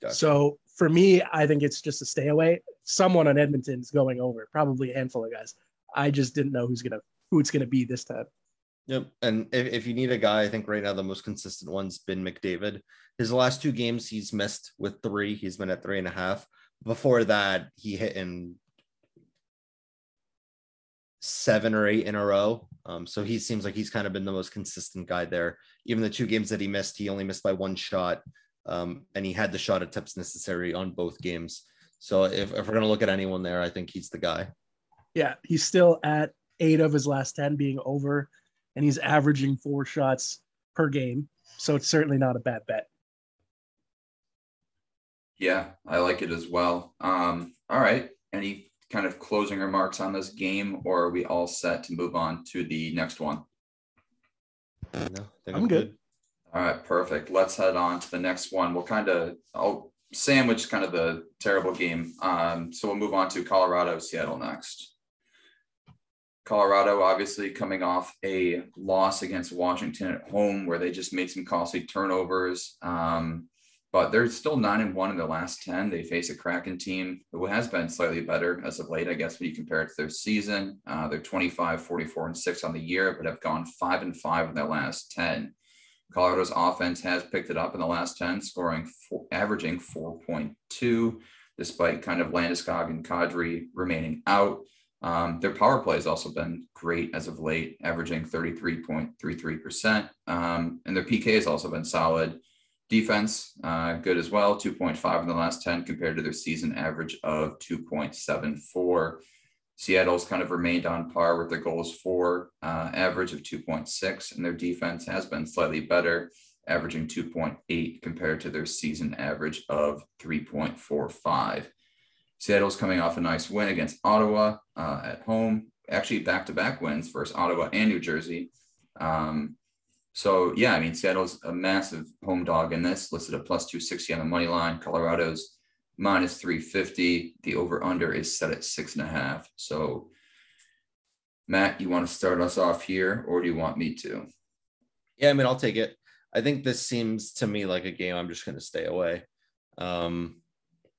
Speaker 3: Gotcha. So for me, I think it's just a stay away. Someone on Edmonton's going over, probably a handful of guys. I just didn't know who's gonna who it's gonna be this time.
Speaker 2: Yep. And if, if you need a guy, I think right now the most consistent one's been McDavid. His last two games he's missed with three. He's been at three and a half. Before that, he hit in seven or eight in a row. Um, so he seems like he's kind of been the most consistent guy there. Even the two games that he missed, he only missed by one shot. Um, and he had the shot attempts necessary on both games. So if, if we're going to look at anyone there, I think he's the guy.
Speaker 3: Yeah, he's still at eight of his last 10 being over, and he's averaging four shots per game. So it's certainly not a bad bet.
Speaker 1: Yeah, I like it as well. Um, all right. Any kind of closing remarks on this game, or are we all set to move on to the next one?
Speaker 3: No, I'm, I'm good. good.
Speaker 1: All right, perfect. Let's head on to the next one. We'll kind of I'll sandwich kind of the terrible game. Um, so we'll move on to Colorado, Seattle next. Colorado obviously coming off a loss against Washington at home where they just made some costly turnovers. Um, but they're still nine and one in their last 10. They face a Kraken team who has been slightly better as of late, I guess, when you compare it to their season. Uh, they're 25, 44, and six on the year, but have gone five and five in their last 10. Colorado's offense has picked it up in the last 10, scoring four, averaging 4.2, despite kind of Landeskog and Kadri remaining out. Um, their power play has also been great as of late, averaging 33.33%. Um, and their PK has also been solid Defense, uh, good as well, 2.5 in the last 10 compared to their season average of 2.74. Seattle's kind of remained on par with their goals for uh, average of 2.6, and their defense has been slightly better, averaging 2.8 compared to their season average of 3.45. Seattle's coming off a nice win against Ottawa uh, at home, actually back to back wins versus Ottawa and New Jersey. Um, so yeah, I mean Seattle's a massive home dog in this, listed at plus 260 on the money line. Colorado's minus 350. The over under is set at six and a half. So Matt, you want to start us off here, or do you want me to?
Speaker 2: Yeah, I mean, I'll take it. I think this seems to me like a game I'm just going to stay away. Um,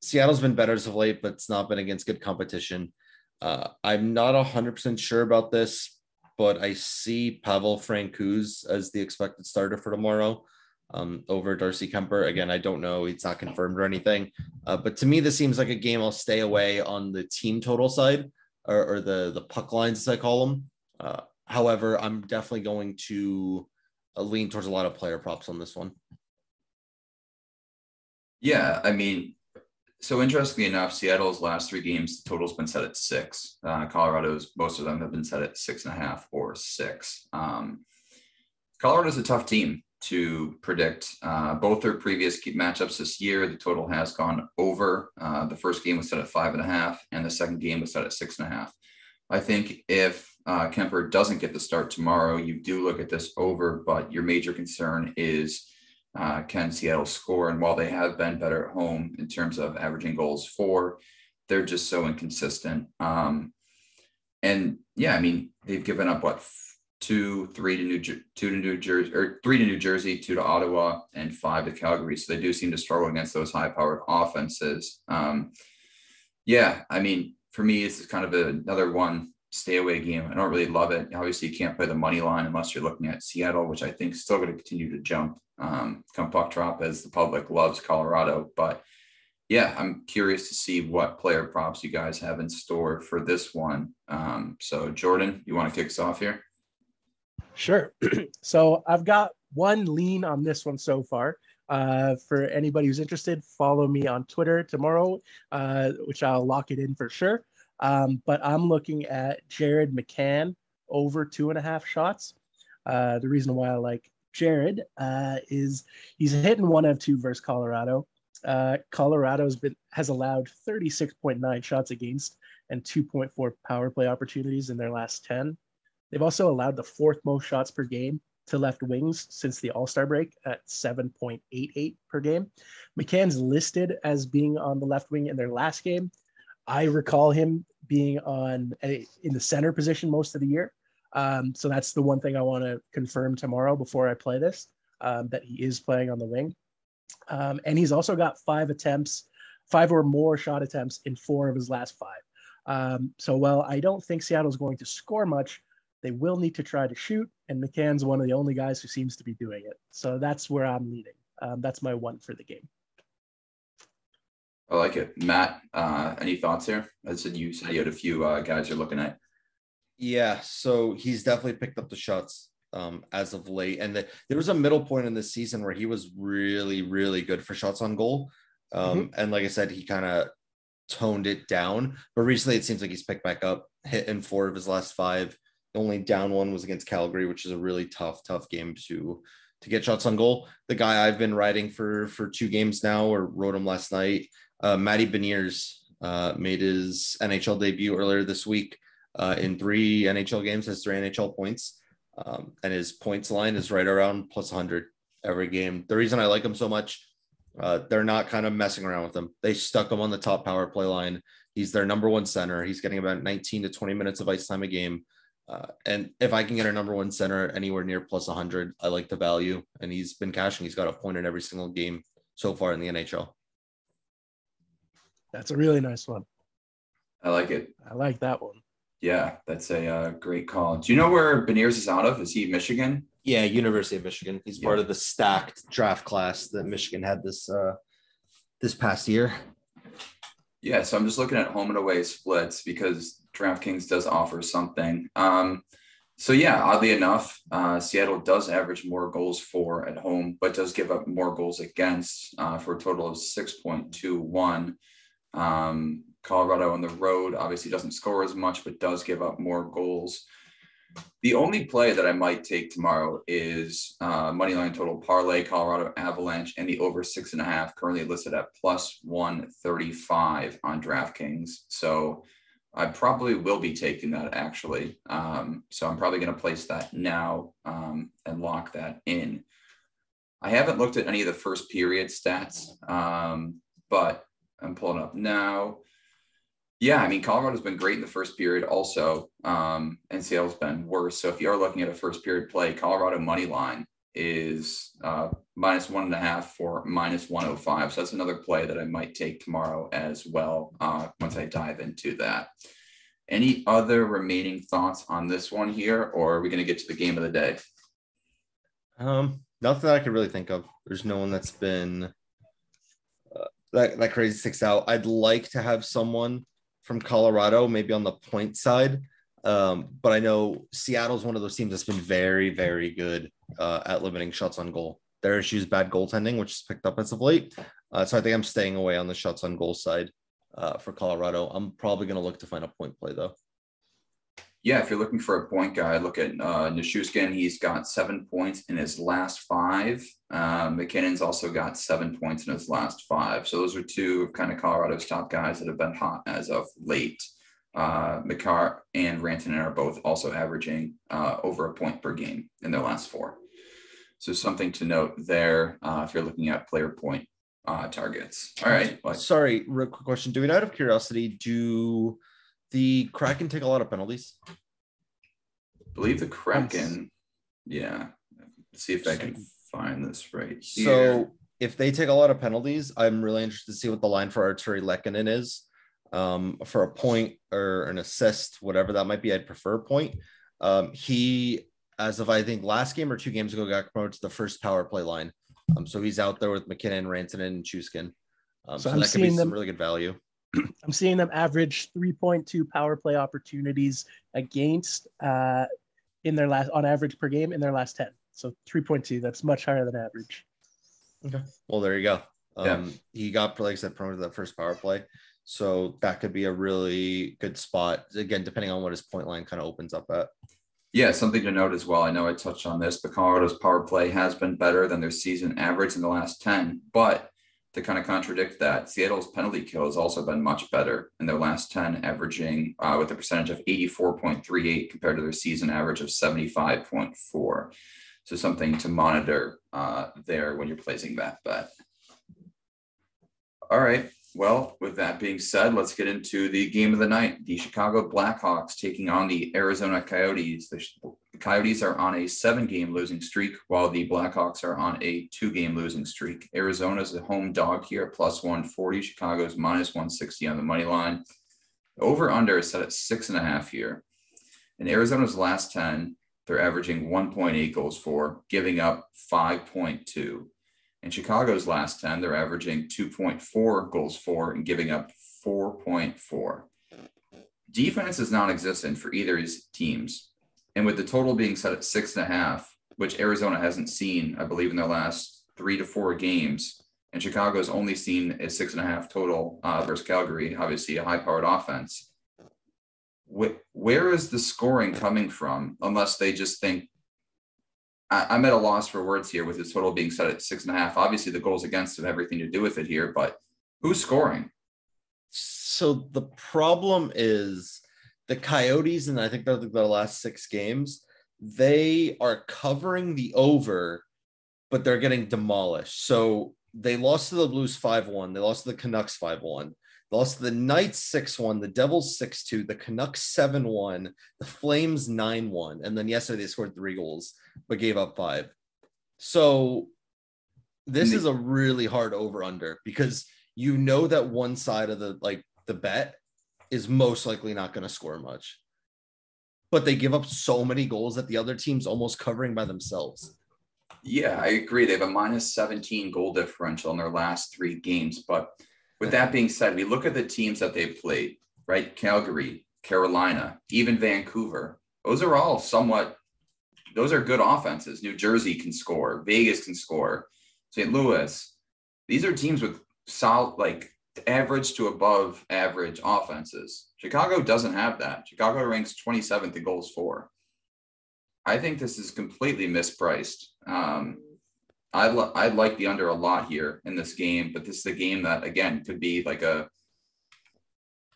Speaker 2: Seattle's been better as of late, but it's not been against good competition. Uh, I'm not 100% sure about this but I see Pavel Francouz as the expected starter for tomorrow um, over Darcy Kuemper. Again, I don't know; it's not confirmed or anything. Uh, but to me, this seems like a game I'll stay away on the team total side or, or the the puck lines, as I call them. Uh, however, I'm definitely going to uh, lean towards a lot of player props on this one.
Speaker 1: Yeah, I mean, so interestingly enough, Seattle's last three games, the total's been set at six. Uh, Colorado's, most of them have been set at six and a half or six. Um, Colorado's a tough team to predict. Uh, both their previous matchups this year, the total has gone over. Uh, the first game was set at five and a half, and the second game was set at six and a half. I think if uh, Kuemper doesn't get the start tomorrow, you do look at this over, but your major concern is uh, can Seattle score? And while they have been better at home in terms of averaging goals for, they're just so inconsistent. Um, and yeah, I mean, they've given up what two, three to New two to New Jersey, or three to New Jersey, two to Ottawa, and five to Calgary. So they do seem to struggle against those high-powered offenses. Um, yeah, I mean, for me, this is kind of a, another one stay away game. I don't really love it. Obviously, you can't play the money line unless you're looking at Seattle, which I think is still going to continue to jump um, come puck drop as the public loves Colorado. But yeah, I'm curious to see what player props you guys have in store for this one. Um, so, Jordan, you want to kick us off here?
Speaker 3: Sure. <clears throat> so, I've got one lean on this one so far. Uh, for anybody who's interested, follow me on Twitter tomorrow, uh, which I'll lock it in for sure. Um, but I'm looking at Jared McCann over two and a half shots. Uh, the reason why I like Jared uh, is he's hitting one of two versus Colorado. Uh, Colorado's been has allowed 36.9 shots against and 2.4 power play opportunities in their last 10. They've also allowed the fourth most shots per game to left wings since the All Star break at 7.88 per game. McCann's listed as being on the left wing in their last game. I recall him being on a, in the center position most of the year. Um, so that's the one thing I want to confirm tomorrow before I play this um, that he is playing on the wing. Um, and he's also got five attempts, five or more shot attempts in four of his last five. Um, so while I don't think Seattle's going to score much, they will need to try to shoot. And McCann's one of the only guys who seems to be doing it. So that's where I'm leading. Um, that's my one for the game.
Speaker 1: I like it. Matt, uh, any thoughts here? I said you said you had a few uh, guys you're looking at.
Speaker 2: Yeah, so he's definitely picked up the shots um, as of late, and the, there was a middle point in the season where he was really, really good for shots on goal. Um, mm-hmm. And like I said, he kind of toned it down, but recently it seems like he's picked back up, hit in four of his last five. The only down one was against Calgary, which is a really tough, tough game to to get shots on goal. The guy I've been riding for for two games now, or wrote him last night, uh, Matty Beniers uh, made his NHL debut earlier this week uh, in three NHL games, has three NHL points. Um, and his points line is right around plus 100 every game. The reason I like him so much, uh, they're not kind of messing around with him. They stuck him on the top power play line. He's their number one center. He's getting about 19 to 20 minutes of ice time a game. Uh, and if I can get a number one center anywhere near plus 100, I like the value. And he's been cashing. He's got a point in every single game so far in the NHL.
Speaker 3: That's a really nice one.
Speaker 1: I like it.
Speaker 3: I like that one.
Speaker 1: Yeah, that's a uh, great call. Do you know where Beniers is out of? Is he Michigan?
Speaker 2: Yeah, University of Michigan. He's yeah. part of the stacked draft class that Michigan had this uh, this past year.
Speaker 1: Yeah, so I'm just looking at home and away splits because DraftKings does offer something. Um, so yeah, oddly enough, uh, Seattle does average more goals for at home, but does give up more goals against uh, for a total of 6.21. Um, Colorado on the road obviously doesn't score as much, but does give up more goals. The only play that I might take tomorrow is uh, moneyline total parlay Colorado Avalanche and the over six and a half, currently listed at plus 135 on DraftKings. So I probably will be taking that actually. Um, so I'm probably going to place that now um, and lock that in. I haven't looked at any of the first period stats, um, but I'm pulling up now. Yeah, I mean, Colorado's been great in the first period also, um, and Seattle's been worse. So if you are looking at a first period play, Colorado money line is uh, minus one and a half for minus 105. So that's another play that I might take tomorrow as well uh, once I dive into that. Any other remaining thoughts on this one here, or are we going to get to the game of the day?
Speaker 2: Um, nothing that I can really think of. There's no one that's been uh, that that crazy sticks out. I'd like to have someone from Colorado, maybe on the point side. Um, but I know Seattle's one of those teams that's been very, very good uh, at limiting shots on goal. Their issue is bad goaltending, which is picked up as of late. Uh, so I think I'm staying away on the shots on goal side uh, for Colorado. I'm probably going to look to find a point play though
Speaker 1: yeah, if you're looking for a point guy, look at uh, Nichushkin. He's got seven points in his last five. Uh, MacKinnon's also got seven points in his last five. So those are two of kind of Colorado's top guys that have been hot as of late. Uh, Makar and Rantanen are both also averaging uh, over a point per game in their last four. So something to note there uh, if you're looking at player point uh, targets. All right.
Speaker 2: Sorry, real quick question. Do we, out of curiosity, do – the Kraken take a lot of penalties? I
Speaker 1: believe the Kraken, yeah. Let's see if I can find this right
Speaker 2: here. So if they take a lot of penalties, I'm really interested to see what the line for Artturi Lehkonen is. Um, for a point or an assist, whatever that might be, I'd prefer a point. Um, he, as of I think last game or two games ago, got promoted to the first power play line. Um, so he's out there with MacKinnon, Rantanen, and Chuskin. Um, so, so that could be some them, really good value. <clears throat>
Speaker 3: I'm seeing them average 3.2 power play opportunities against uh, in their last on average per game in their last 10. So 3.2, that's much higher than average.
Speaker 2: Okay. Well, there you go. Um, yeah. He got, like I said, promoted to that first power play. So that could be a really good spot. Again, depending on what his point line kind of opens up at.
Speaker 1: Yeah, something to note as well. I know I touched on this, but Colorado's power play has been better than their season average in the last 10. But to kind of contradict that, Seattle's penalty kill has also been much better in their last 10, averaging uh, with a percentage of 84.38 compared to their season average of 75.4. So something to monitor uh, there when you're placing that bet. All right. Well, with that being said, let's get into the game of the night. The Chicago Blackhawks taking on the Arizona Coyotes. The Coyotes are on a seven game losing streak, while the Blackhawks are on a two game losing streak. Arizona is a home dog here plus 140. Chicago's minus 160 on the money line. Over under is set at six and a half here. In Arizona's last 10, they're averaging 1.8 goals for, giving up 5.2. In Chicago's last 10, they're averaging 2.4 goals for and giving up 4.4. Defense is non existent for either of these teams. And with the total being set at six and a half, which Arizona hasn't seen, I believe, in their last three to four games, and Chicago's only seen a six and a half total uh, versus Calgary, obviously a high powered offense. where is the scoring coming from? Unless they just think I, am at a loss for words here with his total being set at six and a half. Obviously, the goals against have everything to do with it here, but who's scoring?
Speaker 2: So the problem is the Coyotes, and I think they're the last six games, they are covering the over, but they're getting demolished. So they lost to the Blues 5 1. They lost to the Canucks 5 1. They lost the Knights 6 1, the Devils 6 2, the Canucks 7 1, the Flames 9 1. And then yesterday they scored three goals, but gave up five. So this is a really hard over under because you know that one side of the like the bet is most likely not going to score much. But they give up so many goals that the other team's almost covering by themselves.
Speaker 1: Yeah, I agree. They have a minus 17 goal differential in their last three games, but with that being said, we look at the teams that they've played, right? Calgary, Carolina, even Vancouver. Those are all somewhat, those are good offenses. New Jersey can score, Vegas can score, St. Louis. These are teams with solid, like average to above average offenses. Chicago doesn't have that. Chicago ranks 27th in goals for. I think this is completely mispriced. Um, I li- I like the under a lot here in this game, but this is a game that again could be like a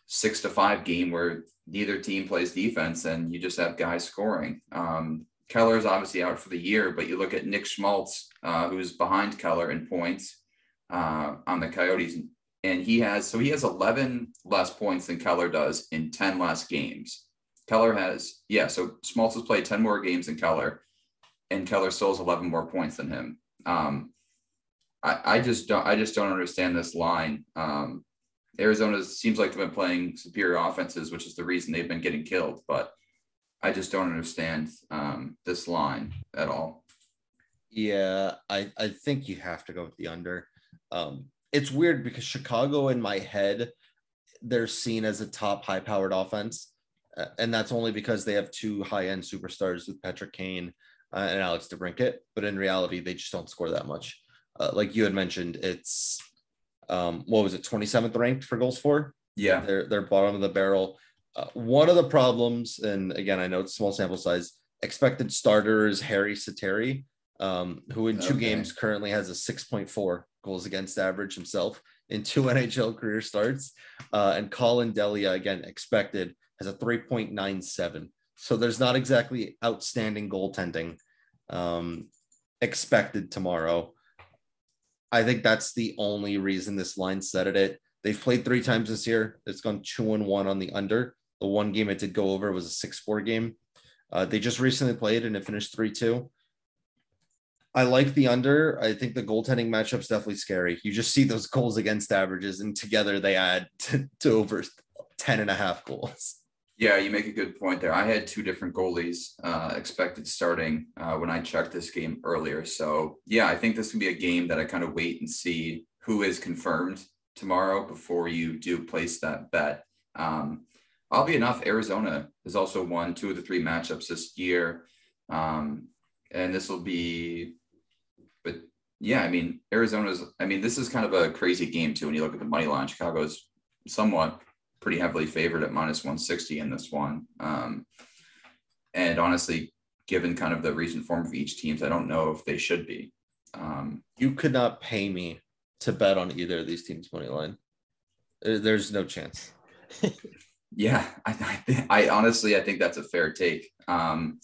Speaker 1: six to five game where neither team plays defense and you just have guys scoring. Um, Keller is obviously out for the year, but you look at Nick Schmaltz, uh, who's behind Keller in points uh, on the Coyotes, and he has so he has 11 less points than Keller does in 10 less games. Keller has yeah, so Schmaltz has played 10 more games than Keller, and Keller still has 11 more points than him. Um, I, I just don't I just don't understand this line. Um, Arizona seems like they've been playing superior offenses, which is the reason they've been getting killed. But I just don't understand um, this line at all.
Speaker 2: Yeah, I, I think you have to go with the under. Um, it's weird because Chicago, in my head, they're seen as a top high powered offense. Uh, and that's only because they have two high end superstars with Patrick Kane uh, and Alex DeBrincat, but in reality, they just don't score that much. Uh, like you had mentioned, it's um, what was it, 27th ranked for goals for?
Speaker 1: Yeah,
Speaker 2: they're they're bottom of the barrel. Uh, one of the problems, and again, I know it's small sample size. Expected starter is Harri Sateri, um, who in two okay. games currently has a 6.4 goals against average himself in two <laughs> NHL career starts. Uh, and Collin Delia, again, expected has a 3.97. So there's not exactly outstanding goaltending um, expected tomorrow. I think that's the only reason this line set at it. They've played three times this year. It's gone two and one on the under. The one game it did go over was a six four game. Uh, they just recently played and it finished three two. I like the under. I think the goaltending matchup's definitely scary. You just see those goals against averages, and together they add <laughs> to, to over 10 and a half goals.
Speaker 1: Yeah, you make a good point there. I had two different goalies uh, expected starting uh, when I checked this game earlier. So, yeah, I think this can be a game that I kind of wait and see who is confirmed tomorrow before you do place that bet. Um, I'll be enough. Arizona has also won two of the three matchups this year. Um, and this will be, but yeah, I mean, Arizona's, I mean, this is kind of a crazy game too. When you look at the money line, Chicago's somewhat pretty heavily favored at minus 160 in this one. Um, and honestly, given kind of the recent form of each teams, I don't know if they should be. Um,
Speaker 2: you could not pay me to bet on either of these teams' money line. There's no chance. <laughs>
Speaker 1: yeah, I, I, I, honestly I think that's a fair take. Um,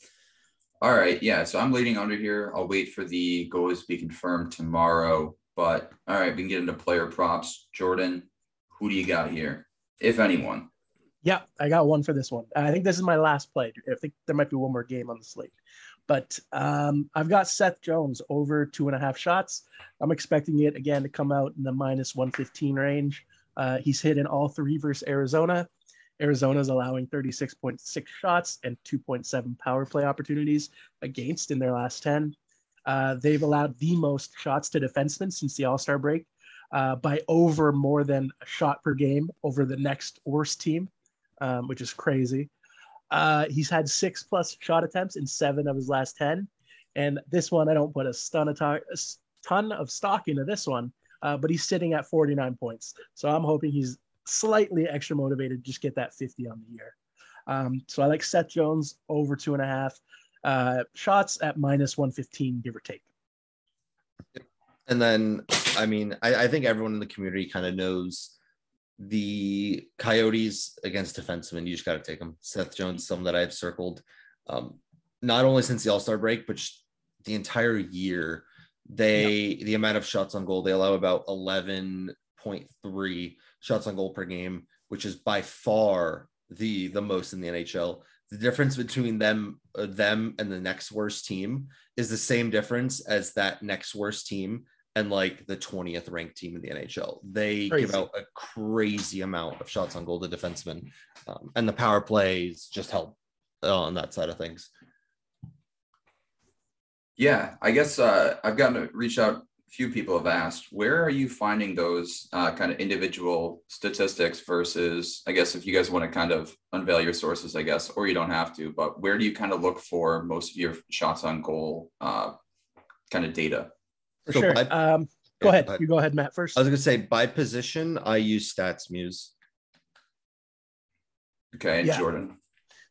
Speaker 1: all right, yeah. So I'm leading under here. I'll wait for the goals to be confirmed tomorrow. But all right, we can get into player props. Jordan, who do you got here? if anyone.
Speaker 3: Yeah, I got one for this one. I think this is my last play. I think there might be one more game on the slate, but um, I've got Seth Jones over two and a half shots. I'm expecting it again to come out in the minus 115 range. Uh, he's hit in all three versus Arizona. Arizona's allowing 36.6 shots and 2.7 power play opportunities against in their last 10. Uh, they've allowed the most shots to defensemen since the All Star break, uh, by over more than a shot per game over the next worst team, um, which is crazy. Uh, he's had six plus shot attempts in seven of his last 10. And this one, I don't put a of, a ton of stock into this one, uh, but he's sitting at 49 points. So I'm hoping he's slightly extra motivated to just get that 50 on the year. Um, so I like Seth Jones over two and a half uh, shots at minus 115, give or take.
Speaker 2: And then, I mean, I, I think everyone in the community kind of knows the Coyotes against defensemen. You just got to take them. Seth Jones, some that I've circled, um, not only since the All Star break, but the entire year. They the amount of shots on goal they allow about eleven point three shots on goal per game, which is by far the the most in the NHL the difference between them uh, them and the next worst team is the same difference as that next worst team and like the 20th ranked team in the NHL. They crazy. give out a crazy amount of shots on goal to defensemen, um, and the power plays just help on that side of things.
Speaker 1: Yeah, I guess uh, I've gotten to reach out. A few people have asked, where are you finding those uh, kind of individual statistics versus, I guess, if you guys want to kind of unveil your sources, I guess, or you don't have to, but where do you kind of look for most of your shots on goal uh, kind of data?
Speaker 3: For so sure. By, um, go yeah, ahead. you go ahead, Matt, first.
Speaker 2: I was going to say by position, I use StatsMuse.
Speaker 1: Okay. And yeah. Jordan.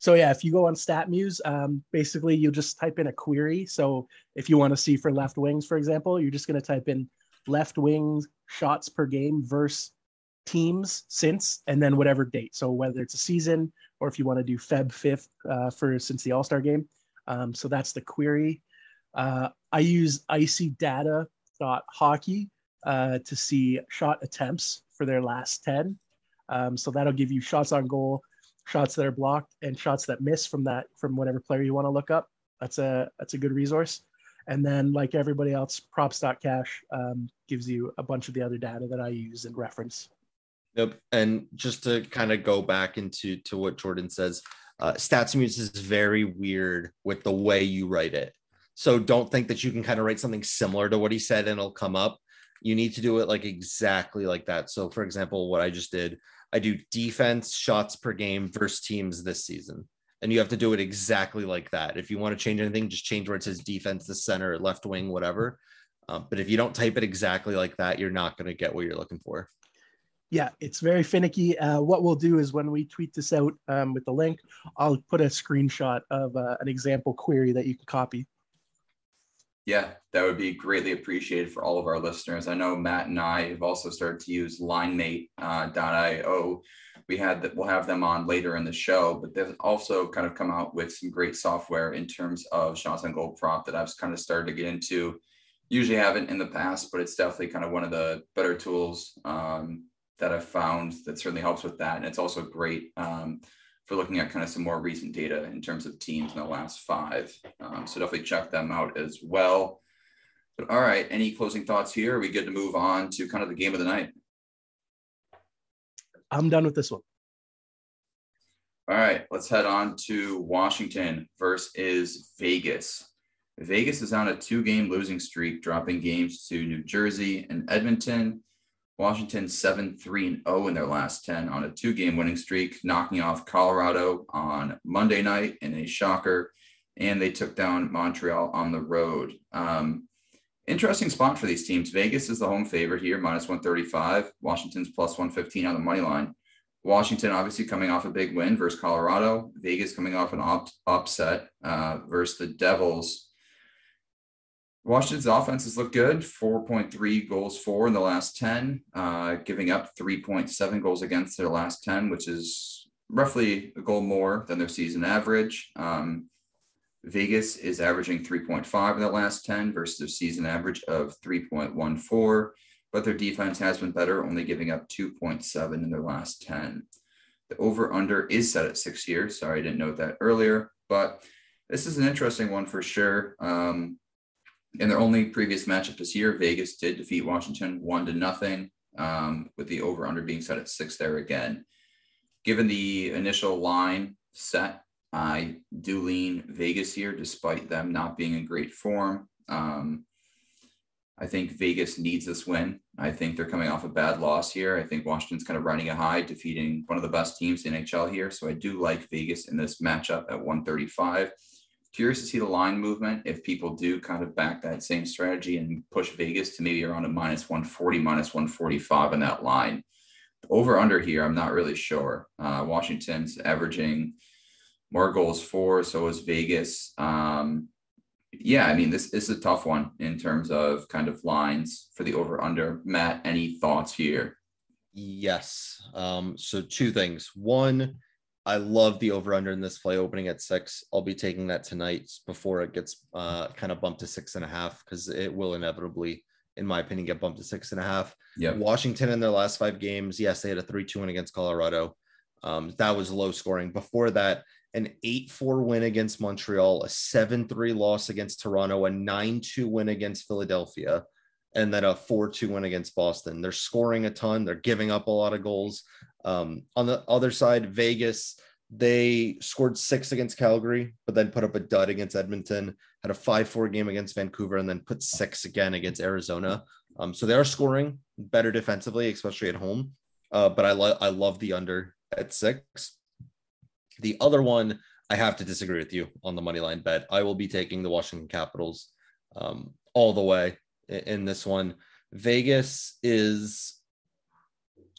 Speaker 3: So yeah, if you go on StatMuse, um, basically you just type in a query. So if you want to see for left wings, for example, you're just going to type in left wings shots per game versus teams since, and then whatever date. So whether it's a season or if you want to do Feb 5th uh, for since the All Star game. Um, so that's the query. Uh, I use icydata.hockey uh, to see shot attempts for their last 10. Um, so that'll give you shots on goal, shots that are blocked, and shots that miss from that from whatever player you want to look up. That's a that's a good resource. And then, like everybody else, props.cash um, gives you a bunch of the other data that I use and reference.
Speaker 2: Yep. And just to kind of go back into to what Jordan says, uh, StatsMuse is very weird with the way you write it. So don't think that you can kind of write something similar to what he said and it'll come up. You need to do it like exactly like that. So, for example, what I just did, I do defense shots per game versus teams this season. And you have to do it exactly like that. If you want to change anything, just change where it says defense, the center, left wing, whatever. Um, but if you don't type it exactly like that, you're not going to get what you're looking for.
Speaker 3: Yeah, it's very finicky. Uh, what we'll do is when we tweet this out um, with the link, I'll put a screenshot of uh, an example query that you can copy.
Speaker 1: Yeah, that would be greatly appreciated for all of our listeners. I know Matt and I have also started to use linemate.io. Uh, we had that we'll have them on later in the show, but they've also kind of come out with some great software in terms of shots on goal prop that I've kind of started to get into. Usually haven't in the past, but it's definitely kind of one of the better tools um, that I've found that certainly helps with that. And it's also great um, for looking at kind of some more recent data in terms of teams in the last five. Um, so definitely check them out as well. But all right, any closing thoughts here? Are we good to move on to kind of the game of the night?
Speaker 3: I'm done with this one.
Speaker 1: All right, let's head on to Washington versus Vegas. Vegas is on a two game losing streak, dropping games to New Jersey and Edmonton. Washington 7 3 and 0 in their last 10 on a two game winning streak, knocking off Colorado on Monday night in a shocker. And they took down Montreal on the road. Um, interesting spot for these teams. Vegas is the home favorite here, minus 135. Washington's plus 115 on the money line. Washington obviously coming off a big win versus Colorado. Vegas coming off an up, upset uh, versus the Devils. Washington's offenses look good 4.3 goals for in the last 10, uh, giving up 3.7 goals against their last 10, which is roughly a goal more than their season average. Um, Vegas is averaging 3.5 in the last 10 versus their season average of 3.14, but their defense has been better, only giving up 2.7 in their last 10. The over under is set at six years. Sorry, I didn't note that earlier, but this is an interesting one for sure. Um, in their only previous matchup this year, Vegas did defeat Washington one to nothing, um, with the over under being set at six there again. Given the initial line set, I do lean Vegas here, despite them not being in great form. Um, I think Vegas needs this win. I think they're coming off a bad loss here. I think Washington's kind of running a high, defeating one of the best teams in NHL here. So I do like Vegas in this matchup at 135 curious to see the line movement if people do kind of back that same strategy and push Vegas to maybe around a minus 140, minus 145 on that line. Over under here, I'm not really sure. Uh, Washington's averaging more goals for, so is Vegas. Um, yeah, I mean, this, this is a tough one in terms of kind of lines for the over under. Matt, any thoughts here?
Speaker 2: Yes. Um, so, two things. One, I love the over under in this play opening at six. I'll be taking that tonight before it gets uh, kind of bumped to six and a half because it will inevitably, in my opinion, get bumped to six and a half.
Speaker 1: Yeah.
Speaker 2: Washington in their last five games, yes, they had a 3 2 win against Colorado. Um, that was low scoring. Before that, an 8 4 win against Montreal, a 7 3 loss against Toronto, a 9 2 win against Philadelphia, and then a 4 2 win against Boston. They're scoring a ton, they're giving up a lot of goals. Um, on the other side, Vegas, they scored six against Calgary, but then put up a dud against Edmonton, had a 5 4 game against Vancouver, and then put six again against Arizona. Um, so they are scoring better defensively, especially at home. Uh, but I, lo- I love the under at six. The other one, I have to disagree with you on the money line bet. I will be taking the Washington Capitals um, all the way in, this one. Vegas is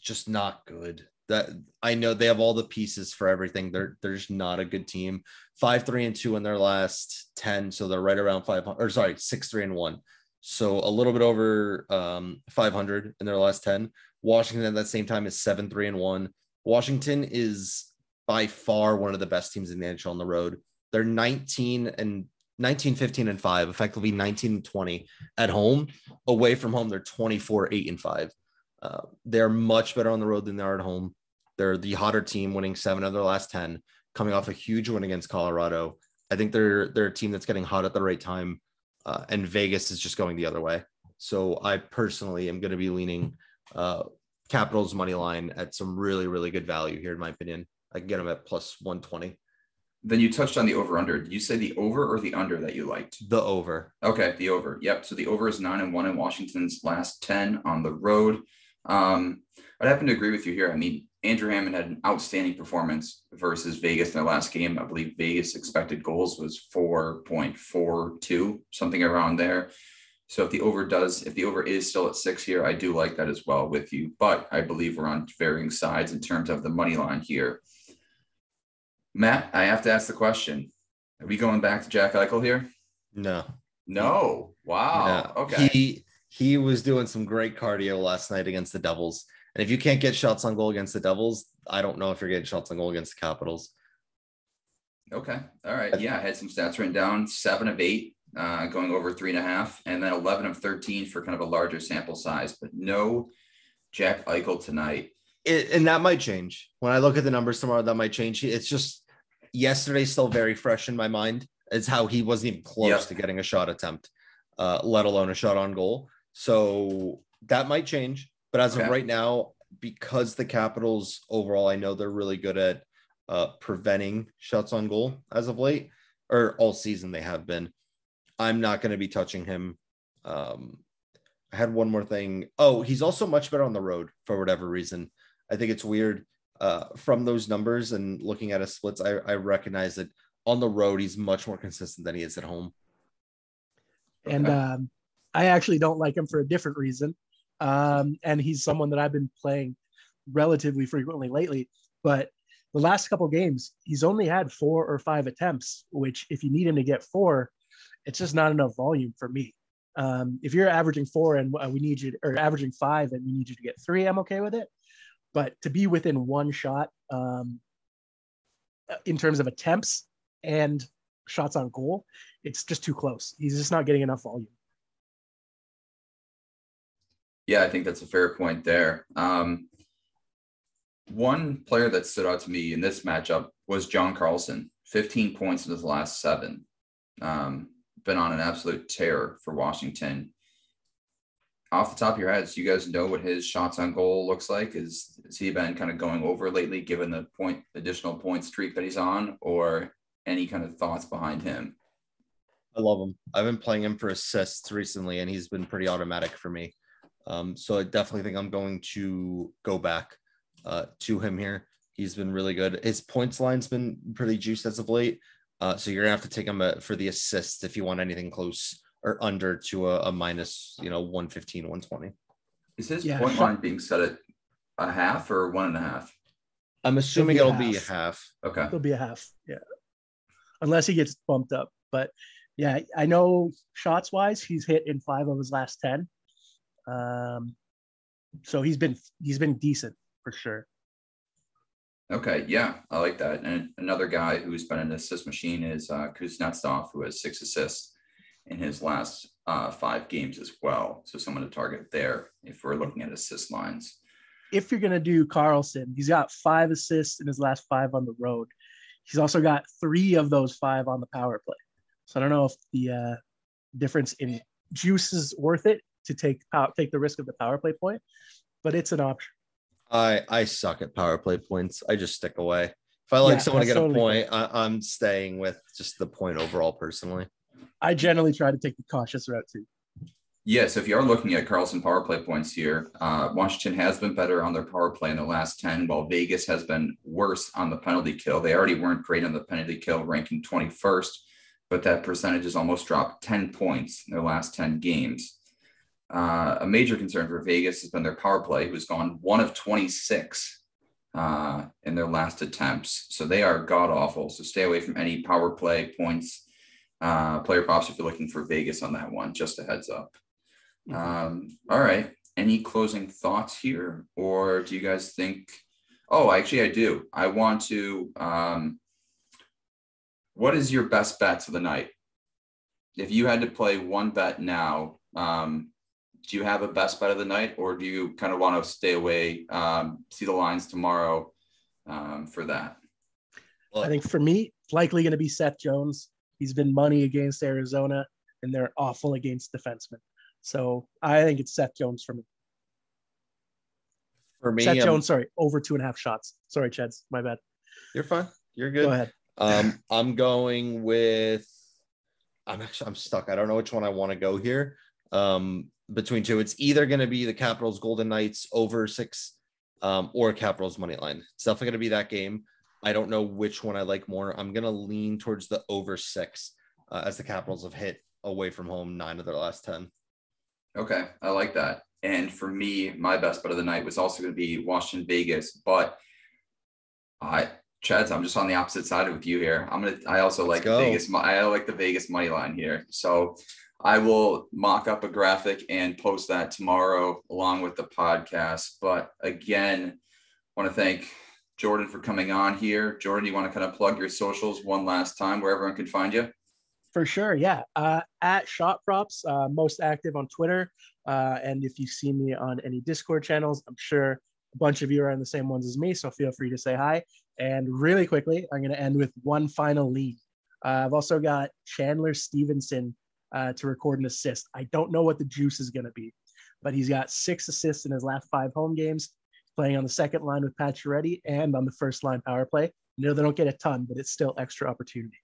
Speaker 2: just not good that I know they have all the pieces for everything. They're they're just not a good team. Five, three, and two in their last 10. So they're right around five or sorry, six, three, and one. So a little bit over um 500 in their last 10. Washington at that same time is seven, three, and one. Washington is by far one of the best teams in the NHL on the road. They're 19 and 19, 15, and 5, effectively 19 and 20 at home. Away from home, they're 24, 8, and 5. Uh, they're much better on the road than they are at home. They're the hotter team, winning seven of their last ten, coming off a huge win against Colorado. I think they're they're a team that's getting hot at the right time, uh, and Vegas is just going the other way. So I personally am going to be leaning uh, Capitals money line at some really really good value here, in my opinion. I can get them at plus one twenty.
Speaker 1: Then you touched on the over under. Did you say the over or the under that you liked?
Speaker 2: The over.
Speaker 1: Okay, the over. Yep. So the over is nine and one in Washington's last 10 on the road. Um, I'd happen to agree with you here. I mean, Andrew Hammond had an outstanding performance versus Vegas in their last game. I believe Vegas expected goals was 4.42, something around there. So if the over does, if the over is still at six here, I do like that as well with you. But I believe we're on varying sides in terms of the money line here. Matt, I have to ask the question. Are we going back to Jack Eichel here?
Speaker 2: No.
Speaker 1: No. Wow. No. Okay.
Speaker 2: He he was doing some great cardio last night against the Devils. And if you can't get shots on goal against the Devils, I don't know if you're getting shots on goal against the Capitals.
Speaker 1: Okay. All right. Yeah. I had some stats written down seven of eight, uh, going over three and a half, and then 11 of 13 for kind of a larger sample size, but no Jack Eichel tonight.
Speaker 2: It, and that might change. When I look at the numbers tomorrow, that might change. It's just yesterday's still very fresh in my mind. It's how he wasn't even close yep. to getting a shot attempt, uh, let alone a shot on goal. So that might change. But as okay. of right now, because the Capitals overall, I know they're really good at uh, preventing shots on goal as of late, or all season they have been. I'm not going to be touching him. Um, I had one more thing. Oh, he's also much better on the road for whatever reason. I think it's weird uh, from those numbers and looking at his splits. I, I recognize that on the road he's much more consistent than he is at home.
Speaker 3: And um, I actually don't like him for a different reason. Um, and he's someone that I've been playing relatively frequently lately. But the last couple games, he's only had four or five attempts, which if you need him to get four, it's just not enough volume for me. Um, if you're averaging four and we need you, to, or averaging five and we need you to get three, I'm okay with it. But to be within one shot um, in terms of attempts and shots on goal, it's just too close. He's just not getting enough volume.
Speaker 1: Yeah, I think that's a fair point there. Um, one player that stood out to me in this matchup was John Carlson, 15 points in his last seven. Um, been on an absolute tear for Washington. Off the top of your heads, you guys know what his shots on goal looks like? Is has he been kind of going over lately, given the point additional point streak that he's on, or any kind of thoughts behind him?
Speaker 2: I love him. I've been playing him for assists recently, and he's been pretty automatic for me. Um, so I definitely think I'm going to go back uh, to him here. He's been really good. His points line's been pretty juiced as of late. Uh, so you're gonna have to take him uh, for the assists if you want anything close or under to a, a minus, you know, 115, 120.
Speaker 1: Is his yeah, point line being set at a half or one and a half?
Speaker 2: I'm assuming it'll, be, it'll be a half.
Speaker 1: Okay.
Speaker 3: It'll be a half. Yeah. Unless he gets bumped up. But yeah, I know shots wise, he's hit in five of his last 10. Um, so he's been he's been decent for sure.
Speaker 1: Okay, yeah, I like that. And another guy who's been an assist machine is uh, Kuznetsov, who has six assists in his last uh, five games as well. So someone to target there if we're looking at assist lines.
Speaker 3: If you're going to do Carlson, he's got five assists in his last five on the road. He's also got three of those five on the power play. So I don't know if the uh, difference in juice is worth it to take take the risk of the power play point, but it's an option.
Speaker 2: I I suck at power play points. I just stick away. If I like yeah, someone to get totally a point, I, am staying with just the point overall personally.
Speaker 3: I generally try to take the cautious route too.
Speaker 1: Yes, if you are looking at Carlson power play points here, uh, Washington has been better on their power play in the last 10, while Vegas has been worse on the penalty kill. They already weren't great on the penalty kill, ranking 21st, but that percentage has almost dropped 10 points in their last 10 games. Uh, a major concern for Vegas has been their power play, who's gone one of 26 uh, in their last attempts. So they are god awful. So stay away from any power play points, uh, player props if you're looking for Vegas on that one. Just a heads up. Mm-hmm. Um, all right. Any closing thoughts here, or do you guys think? Oh, actually, I do. I want to. Um, what is your best bets of the night? If you had to play one bet now, um, do you have a best bet of the night, or do you kind of want to stay away, um, see the lines tomorrow um, for that?
Speaker 3: Well, I think for me, it's likely going to be Seth Jones. He's been money against Arizona, and they're awful against defensemen. So I think it's Seth Jones for me.
Speaker 2: For me,
Speaker 3: Seth Jones, sorry, over two and a half shots. Sorry, Cheds, my bad.
Speaker 2: You're fine. You're good.
Speaker 3: Go ahead.
Speaker 2: Um, I'm going with. I'm actually I'm stuck. I don't know which one I want to go here. Um, between two. It's either going to be the Capitals Golden Knights over six um, or Capitals money line. It's definitely going to be that game. I don't know which one I like more. I'm going to lean towards the over six uh, as the Capitals have hit away from home nine of their last 10.
Speaker 1: Okay. I like that. And for me, my best bet of the night was also going to be Washington Vegas, but I, Chads, I'm just on the opposite side with you here. I'm gonna. I also like Vegas. I like the Vegas money line here. So I will mock up a graphic and post that tomorrow along with the podcast. But again, I want to thank Jordan for coming on here. Jordan, you want to kind of plug your socials one last time where everyone can find you?
Speaker 3: For sure, yeah. Uh, at Shot Props, uh, most active on Twitter. Uh, and if you see me on any Discord channels, I'm sure a bunch of you are on the same ones as me. So feel free to say hi. And really quickly, I'm going to end with one final lead. Uh, I've also got Chandler Stephenson uh, to record an assist. I don't know what the juice is going to be, but he's got six assists in his last five home games, playing on the second line with Pacioretty and on the first line power play. You know, they don't get a ton, but it's still extra opportunity.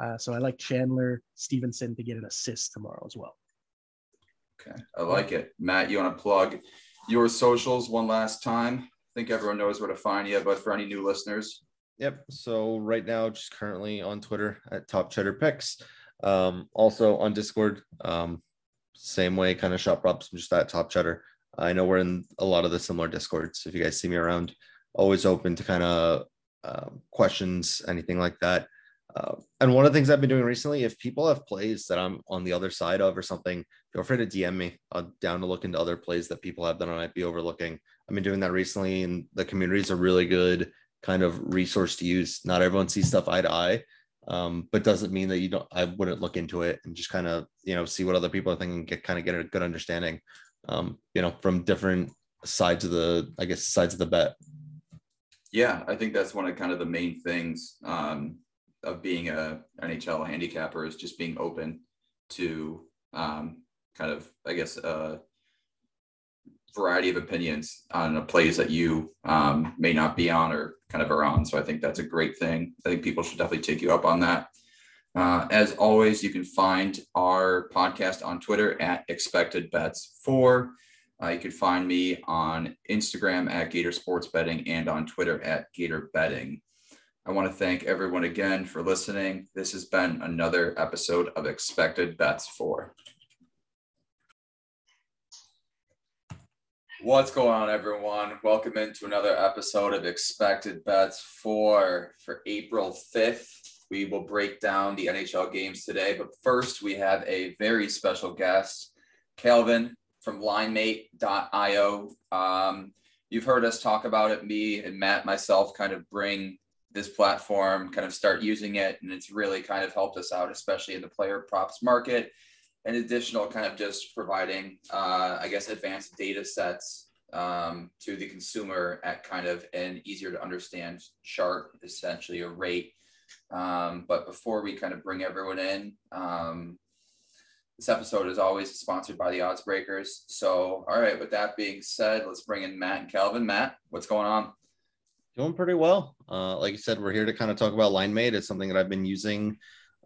Speaker 3: Uh, so I like Chandler Stephenson to get an assist tomorrow as well.
Speaker 1: Okay, I like it. Matt, you want to plug your socials one last time? I think everyone knows where to find you, but for any new listeners.
Speaker 2: Yep. So right now, just currently on Twitter at Top Cheddar Picks. Um, also on Discord, um, same way, kind of Shot Props, just that Top Cheddar. I know we're in a lot of the similar Discords. If you guys see me around, always open to kind of uh, questions, anything like that. Uh, and one of the things I've been doing recently, if people have plays that I'm on the other side of or something, feel free to DM me. I'm down to look into other plays that people have that I might be overlooking. I've been doing that recently, and the community is a really good kind of resource to use. Not everyone sees stuff eye to eye, um, but doesn't mean that you don't. I wouldn't look into it and just kind of you know see what other people are thinking, get kind of get a good understanding, um, you know, from different sides of the I guess sides of the bet.
Speaker 1: Yeah, I think that's one of kind of the main things. Um, of being a NHL handicapper is just being open to um, kind of, I guess, a variety of opinions on a plays that you um, may not be on or kind of are on. So I think that's a great thing. I think people should definitely take you up on that. Uh, as always, you can find our podcast on Twitter at Expected Bets For. Uh, you can find me on Instagram at Gator Sports Betting and on Twitter at Gator Betting. I want to thank everyone again for listening. This has been another episode of Expected Bets For. What's going on, everyone? Welcome into another episode of Expected Bets 4 for April 5th. We will break down the NHL games today, but first, we have a very special guest, Calvin from linemate.io. Um, you've heard us talk about it, me and Matt, myself, kind of bring this platform, kind of start using it. And it's really kind of helped us out, especially in the player props market. And additional kind of just providing, uh, I guess, advanced data sets um, to the consumer at kind of an easier to understand chart, essentially a rate. Um, but before we kind of bring everyone in, um, this episode is always sponsored by the Odds Breakers. So, all right, with that being said, let's bring in Matt and Calvin. Matt, what's going on?
Speaker 2: Doing pretty well. Uh, like you said, we're here to kind of talk about LineMate. It's something that I've been using,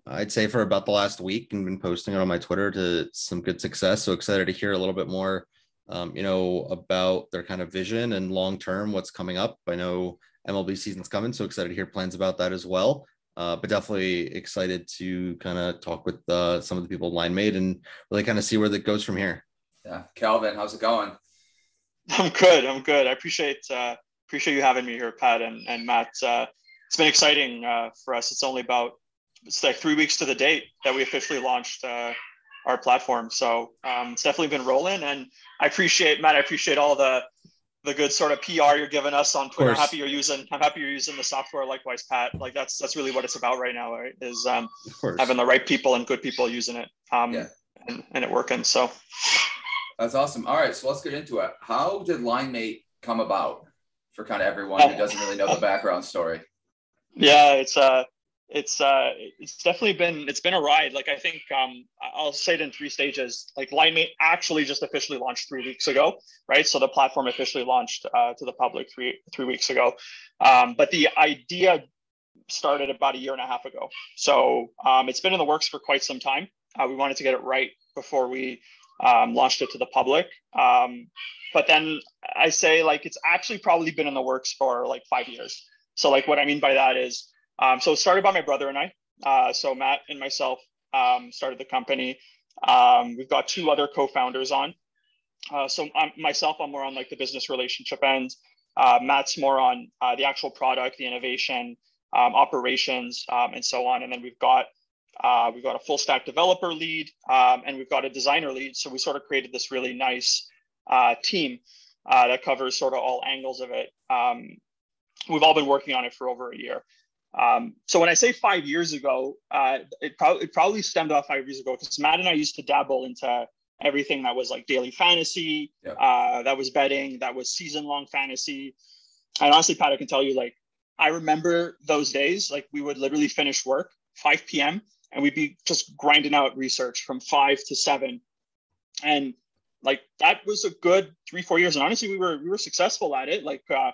Speaker 2: I'd say, for about the last week and been posting it on my Twitter to some good success. So excited to hear a little bit more, um, you know, about their kind of vision and long term, what's coming up. I know MLB season's coming, so excited to hear plans about that as well. Uh, but definitely excited to kind of talk with uh, some of the people LineMate and really kind of see where that goes from here.
Speaker 1: Yeah, Calvin, how's it going?
Speaker 4: I'm good. I'm good. I appreciate uh, appreciate you having me here, Pat and, and Matt. Uh, it's been exciting uh, for us. It's only about it's like three weeks to the date that we officially launched uh, our platform. So um, it's definitely been rolling, and I appreciate Matt. I appreciate all the the good sort of PR you're giving us on Twitter. I'm happy you're using. I'm happy you're using the software. Likewise, Pat. Like that's that's really what it's about right now. Right? Is um, having the right people and good people using it. Um, yeah. and, and it working. So
Speaker 1: that's awesome. All right, so let's get into it. How did LineMate come about? for kind of everyone who doesn't really know the background story.
Speaker 4: Yeah, it's uh it's uh it's definitely been it's been a ride. Like I think um I'll say it in three stages. Like LineMate actually just officially launched three weeks ago, right? So the platform officially launched uh, to the public three three weeks ago. Um, but the idea started about a year and a half ago. So um, it's been in the works for quite some time. Uh, we wanted to get it right before we um, launched it to the public. Um, but then I say like it's actually probably been in the works for like five years. So like what I mean by that is, um, so it started by my brother and I. Uh, so Matt and myself um, started the company. Um, we've got two other co-founders on. Uh, so I'm, myself, I'm more on like the business relationship end. Uh, Matt's more on uh, the actual product, the innovation, um, operations, um, and so on. And then we've got uh, we've got a full stack developer lead, um, and we've got a designer lead. So we sort of created this really nice uh, team that covers sort of all angles of it. We've all been working on it for over a year. Um, so when I say five years ago, uh, it, pro- it probably stemmed off five years ago because Matt and I used to dabble into everything that was like daily fantasy, yeah. uh, that was betting, that was season long fantasy. And honestly, Pat, I can tell you, like, I remember those days, like we would literally finish work 5 p.m. and we'd be just grinding out research from five to seven. And like that was a good three four years and honestly we were we were successful at it like uh,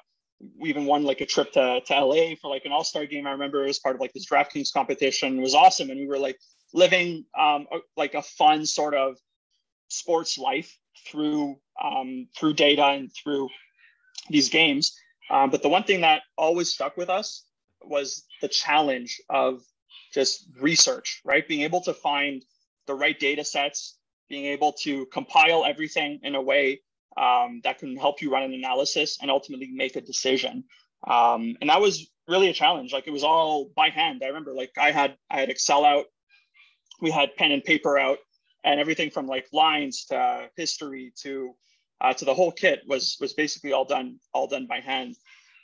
Speaker 4: we even won like a trip to, to LA for like an all-star game. I remember it was part of like this DraftKings competition. It was awesome. And we were like living um, a, like a fun sort of sports life through um, through data and through these games. Um, but the one thing that always stuck with us was the challenge of just research, right? Being able to find the right data sets, being able to compile everything in a way um, that can help you run an analysis and ultimately make a decision. Um, and that was really a challenge. Like it was all by hand. I remember like I had I had Excel out, we had pen and paper out, and everything from like lines to history to uh, to the whole kit was was basically all done all done by hand.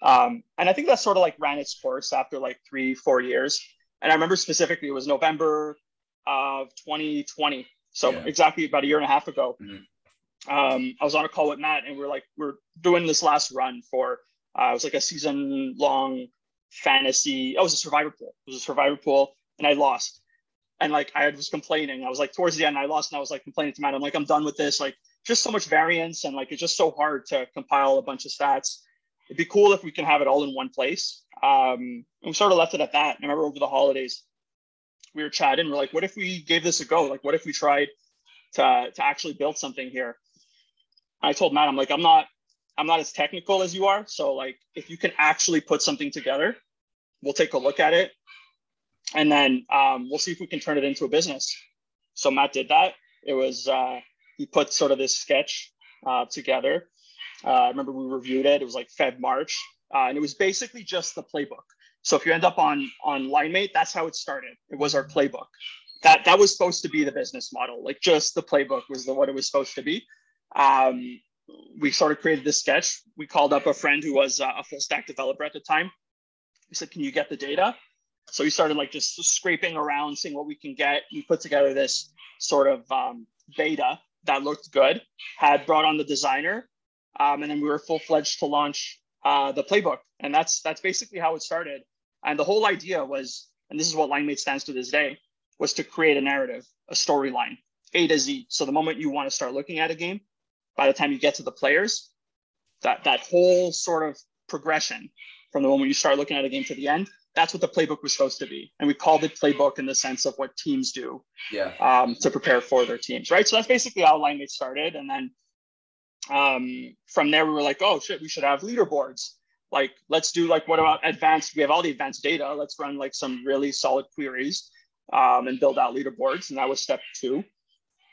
Speaker 4: Um, and I think that sort of like ran its course after like three four years. And I remember specifically it was November of 2020, so yeah. exactly about a year and a half ago. Mm-hmm um, I was on a call with Matt, and we are like, we're doing this last run for uh, it was like a season long fantasy. Oh, it was a survivor pool. It was a survivor pool, and I lost. And like I was complaining. I was like towards the end, I lost, and I was like complaining to Matt. I'm like, I'm done with this. Like just so much variance, and like it's just so hard to compile a bunch of stats. It'd be cool if we can have it all in one place. Um, and we sort of left it at that. And I remember over the holidays, we were chatting. We're like, what if we gave this a go? Like, what if we tried to to actually build something here? I told Matt, I'm like, I'm not, I'm not as technical as you are. So like, if you can actually put something together, we'll take a look at it, and then um, we'll see if we can turn it into a business. So Matt did that. It was uh, he put sort of this sketch uh, together. Uh, I remember we reviewed it. It was like Feb March, uh, and it was basically just the playbook. So if you end up on on LineMate, that's how it started. It was our playbook. That that was supposed to be the business model. Like just the playbook was the what it was supposed to be. Um, we sort of created this sketch. We called up a friend who was uh, a full stack developer at the time. We said, "Can you get the data?" So we started like just scraping around, seeing what we can get. We put together this sort of um, beta that looked good. Had brought on the designer, um, and then we were full fledged to launch uh, the playbook. And that's that's basically how it started. And the whole idea was, and this is what LineMate stands to this day, was to create a narrative, a storyline, A to Z. So the moment you want to start looking at a game, by the time you get to the players, that that whole sort of progression from the moment you start looking at a game to the end, that's what the playbook was supposed to be. And we called it playbook in the sense of what teams do
Speaker 1: yeah.
Speaker 4: um, to prepare for their teams, right? So that's basically how LineMate started. And then um, from there, we were like, oh shit, we should have leaderboards. Like, let's do like, what about advanced? We have all the advanced data. Let's run like some really solid queries um, and build out leaderboards. And that was step two.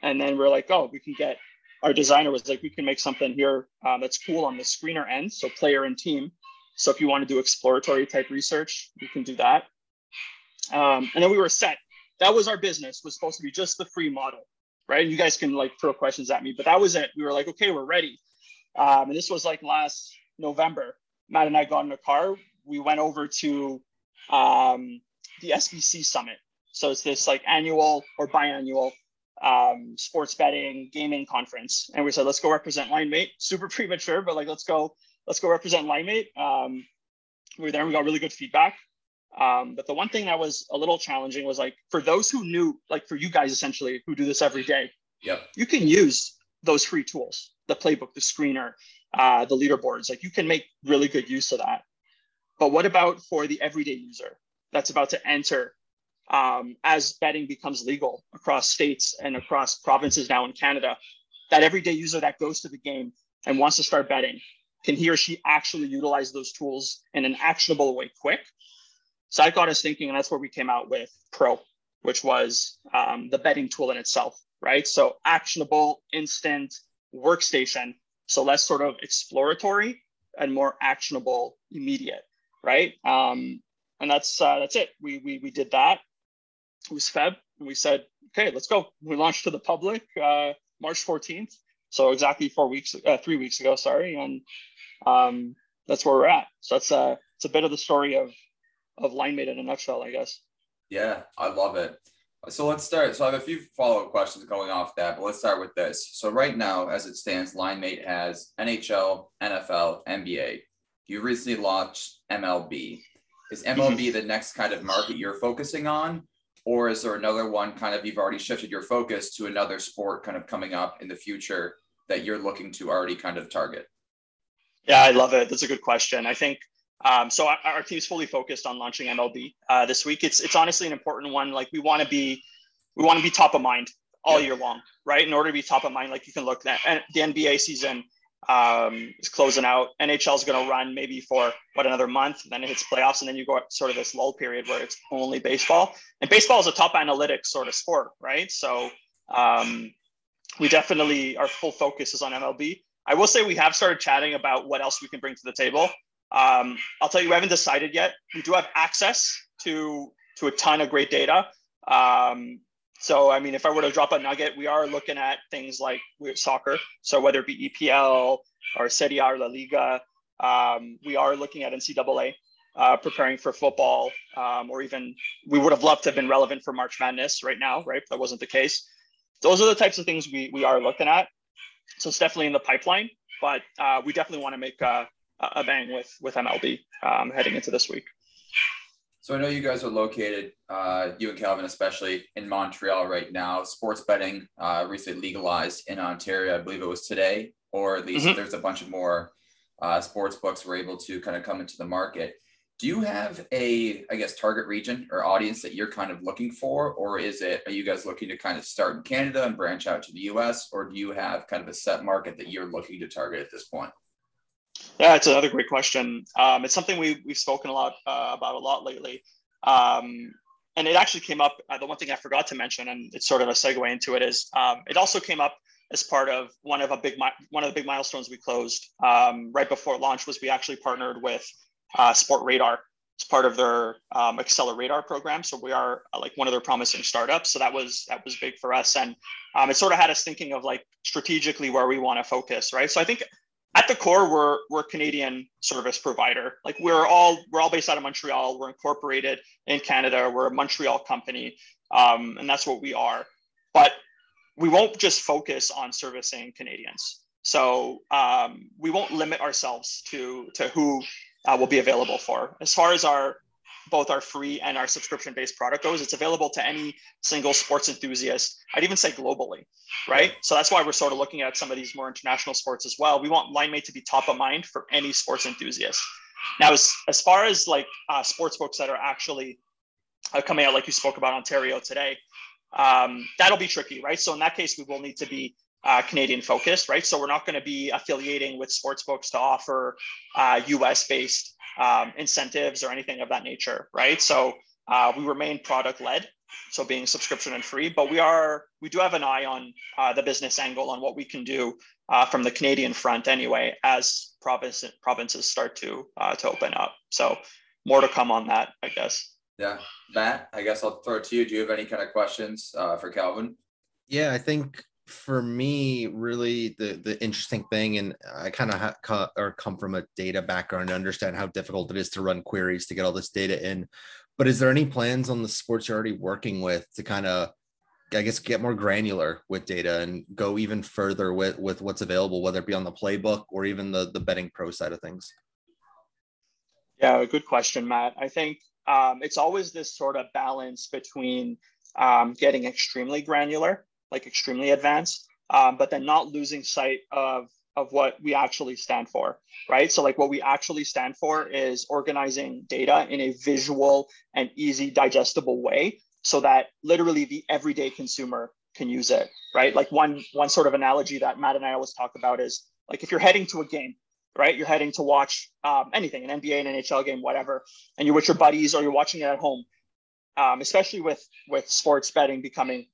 Speaker 4: And then we're like, oh, we can get our designer was like, we can make something here um, that's cool on the screener end, so player and team. So if you want to do exploratory type research, you can do that. Um, and then we were set. That was our business. Was supposed to be just the free model, right? And You guys can like throw questions at me, but that was it. We were like, okay, we're ready. Um, and this was like last November. Matt and I got in a car. We went over to um, the SBC summit. So it's this like annual or biannual um, sports betting gaming conference, and we said let's go represent LineMate. Super <laughs> premature, but like let's go let's go represent LineMate. Um, we were there, and we got really good feedback. Um, but the one thing that was a little challenging was like for those who knew, like for you guys essentially who do this every day,
Speaker 1: yep.
Speaker 4: you can use those free tools, the playbook, the screener, uh, the leaderboards. Like you can make really good use of that. But what about for the everyday user that's about to enter um, as betting becomes legal across states and across provinces now in Canada, that everyday user that goes to the game and wants to start betting, can he or she actually utilize those tools in an actionable way quick? So I got us thinking, and that's where we came out with Pro, which was um, the betting tool in itself, right? So actionable, instant workstation. So less sort of exploratory and more actionable, immediate, right? Um, and that's uh, that's it. We, we we did that it was Feb, and we said, okay, let's go. We launched to the public uh, March 14th, so exactly four weeks, uh, three weeks ago, sorry, and um, that's where we're at. So that's uh, it's a bit of the story of of LineMate in a nutshell, I guess.
Speaker 1: Yeah, I love it. So let's start. So I have a few follow up questions going off that, but let's start with this. So right now, as it stands, LineMate has NHL, NFL, NBA. You recently launched MLB. Is MLB mm-hmm. the next kind of market you're focusing on, or is there another one kind of you've already shifted your focus to another sport kind of coming up in the future that you're looking to already kind of target?
Speaker 4: Yeah, I love it. That's a good question. I think um, so. Our, our team's fully focused on launching MLB uh, this week. It's it's honestly an important one. Like we want to be we want to be top of mind all year long, right? In order to be top of mind, like you can look at the NBA season um, is closing out. NHL is going to run maybe for what another month, then it hits playoffs, and then you go sort of this lull period where it's only baseball. And baseball is a top analytics sort of sport, right? So um, we definitely our full focus is on MLB. I will say we have started chatting about what else we can bring to the table. Um, I'll tell you, we haven't decided yet. We do have access to to a ton of great data. Um, so, I mean, if I were to drop a nugget, we are looking at things like soccer. So, whether it be EPL or Serie A or La Liga, um, we are looking at NCAA, uh, preparing for football, um, or even we would have loved to have been relevant for March Madness right now, right? That wasn't the case. Those are the types of things we, we are looking at. So, it's definitely in the pipeline, but uh, we definitely want to make a, a bang with, with MLB um, heading into this week.
Speaker 1: So I know you guys are located, uh, you and Calvin especially, in Montreal right now. Sports betting uh, recently legalized in Ontario. I believe it was today, or at least mm-hmm. there's a bunch of more uh, sports books were able to kind of come into the market. Do you have a, I guess, target region or audience that you're kind of looking for, or is it? Are you guys looking to kind of start in Canada and branch out to the U.S., or do you have kind of a set market that you're looking to target at this point?
Speaker 4: Yeah, it's another great question. Um, it's something we, we've spoken a lot uh, about a lot lately. Um, and it actually came up. Uh, the one thing I forgot to mention, and it's sort of a segue into it, is um, it also came up as part of one of a big one of the big milestones we closed um, right before launch was we actually partnered with uh, Sportradar as part of their um, program. So we are uh, like one of their promising startups. So that was that was big for us, and um, it sort of had us thinking of like strategically where we want to focus, right? So I think at the core we're we're Canadian service provider. Like we're all we're all based out of Montreal. We're incorporated in Canada. We're a Montreal company, um, and that's what we are. But we won't just focus on servicing Canadians. So um, we won't limit ourselves to to who uh, will be available for. As far as our both our free and our subscription based product goes, it's available to any single sports enthusiast. I'd even say globally, right? So that's why we're sort of looking at some of these more international sports as well. We want LineMate to be top of mind for any sports enthusiast. Now, as, as far as like uh, sports books that are actually uh, coming out, like you spoke about Ontario today, um, that'll be tricky, right? So in that case, we will need to be uh, Canadian focused, right? So we're not going to be affiliating with sports books to offer US uh, based um, incentives or anything of that nature, right? So uh, we remain product led, so being subscription and free, but we are we do have an eye on uh, the business angle on what we can do uh, from the Canadian front anyway, as province, provinces start to uh, to open up. So more to come on that, I guess.
Speaker 1: Yeah, Matt, I guess I'll throw it to you. Do you have any kind of questions uh, for Calvin?
Speaker 2: Yeah, I think for me really the the interesting thing and i kind of ha- co- or come from a data background to understand how difficult it is to run queries to get all this data in but is there any plans on the sports you're already working with to kind of i guess get more granular with data and go even further with with what's available whether it be on the playbook or even the the betting pro side of things?
Speaker 4: Yeah good question matt. I think um, it's always this sort of balance between um, getting extremely granular like extremely advanced, um, but then not losing sight of of what we actually stand for, right? So like what we actually stand for is organizing data in a visual and easy digestible way so that literally the everyday consumer can use it, right? Like one one sort of analogy that Matt and I always talk about is like if you're heading to a game, right? You're heading to watch um, anything, an NBA, an NHL game, whatever, and you're with your buddies or you're watching it at home. Um, especially with with sports betting becoming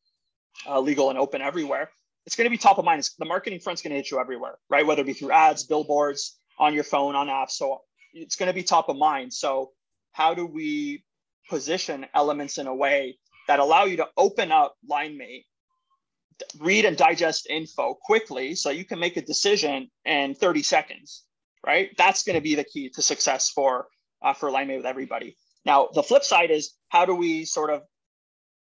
Speaker 4: uh, legal and open everywhere, it's going to be top of mind. It's, the marketing front's going to hit you everywhere, right? Whether it be through ads, billboards, on your phone, on apps. So it's going to be top of mind. So how do we position elements in a way that allow you to open up LineMate, read and digest info quickly so you can make a decision in 30 seconds, right? That's going to be the key to success for uh, for LineMate with everybody. Now, the flip side is how do we sort of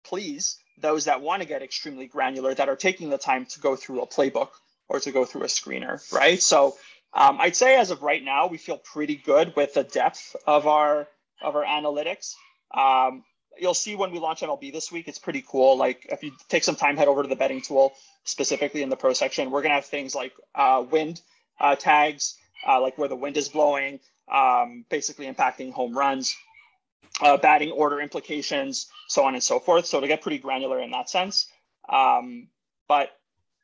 Speaker 4: please those that want to get extremely granular that are taking the time to go through a playbook or to go through a screener, right? So um, I'd say as of right now, we feel pretty good with the depth of our of our analytics. Um, you'll see when we launch MLB this week, it's pretty cool. Like if you take some time, head over to the betting tool, specifically in the pro section. We're gonna have things like uh, wind uh, tags, uh, like where the wind is blowing, um, basically impacting home runs, uh, batting order implications, so on and so forth. So to get pretty granular in that sense. Um, but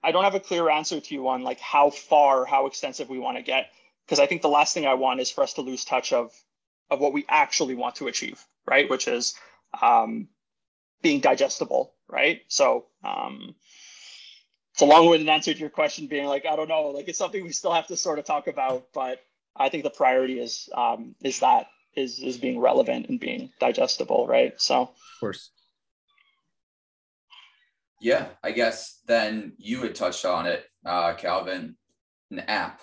Speaker 4: I don't have a clear answer to you on like how far, how extensive we want to get, because I think the last thing I want is for us to lose touch of of what we actually want to achieve, right? Which is um, being digestible, right? So um, it's a long-winded answer to your question, being like, I don't know, like it's something we still have to sort of talk about, but I think the priority is um, is that is is being relevant and being digestible, right? So, of
Speaker 2: course.
Speaker 1: Yeah, I guess then you had touched on it, uh, Calvin. An app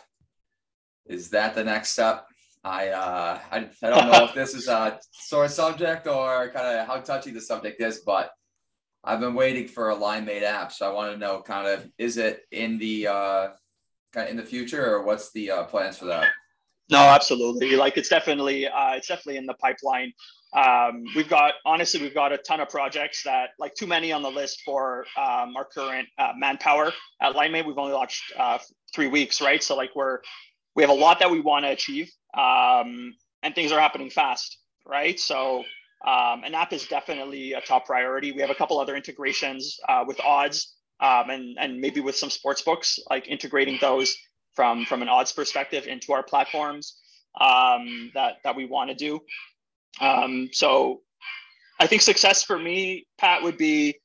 Speaker 1: is that the next step? I uh, I, I don't know if this is a <laughs> sore subject or kind of how touchy the subject is, but I've been waiting for a LineMate app, so I want to know kind of is it in the uh, kind of in the future or what's the uh, plans for that?
Speaker 4: No, absolutely. Like it's definitely uh, it's definitely in the pipeline. Um, we've got honestly we've got a ton of projects that like too many on the list for um, our current uh, manpower at LineMate. We've only launched uh, three weeks, right? So like we're we have a lot that we want to achieve, um, and things are happening fast, right? So um, an app is definitely a top priority. We have a couple other integrations uh, with odds um, and and maybe with some sports books, like integrating those from from an odds perspective into our platforms um, that that we want to do. Um, so I think success for me, Pat, would be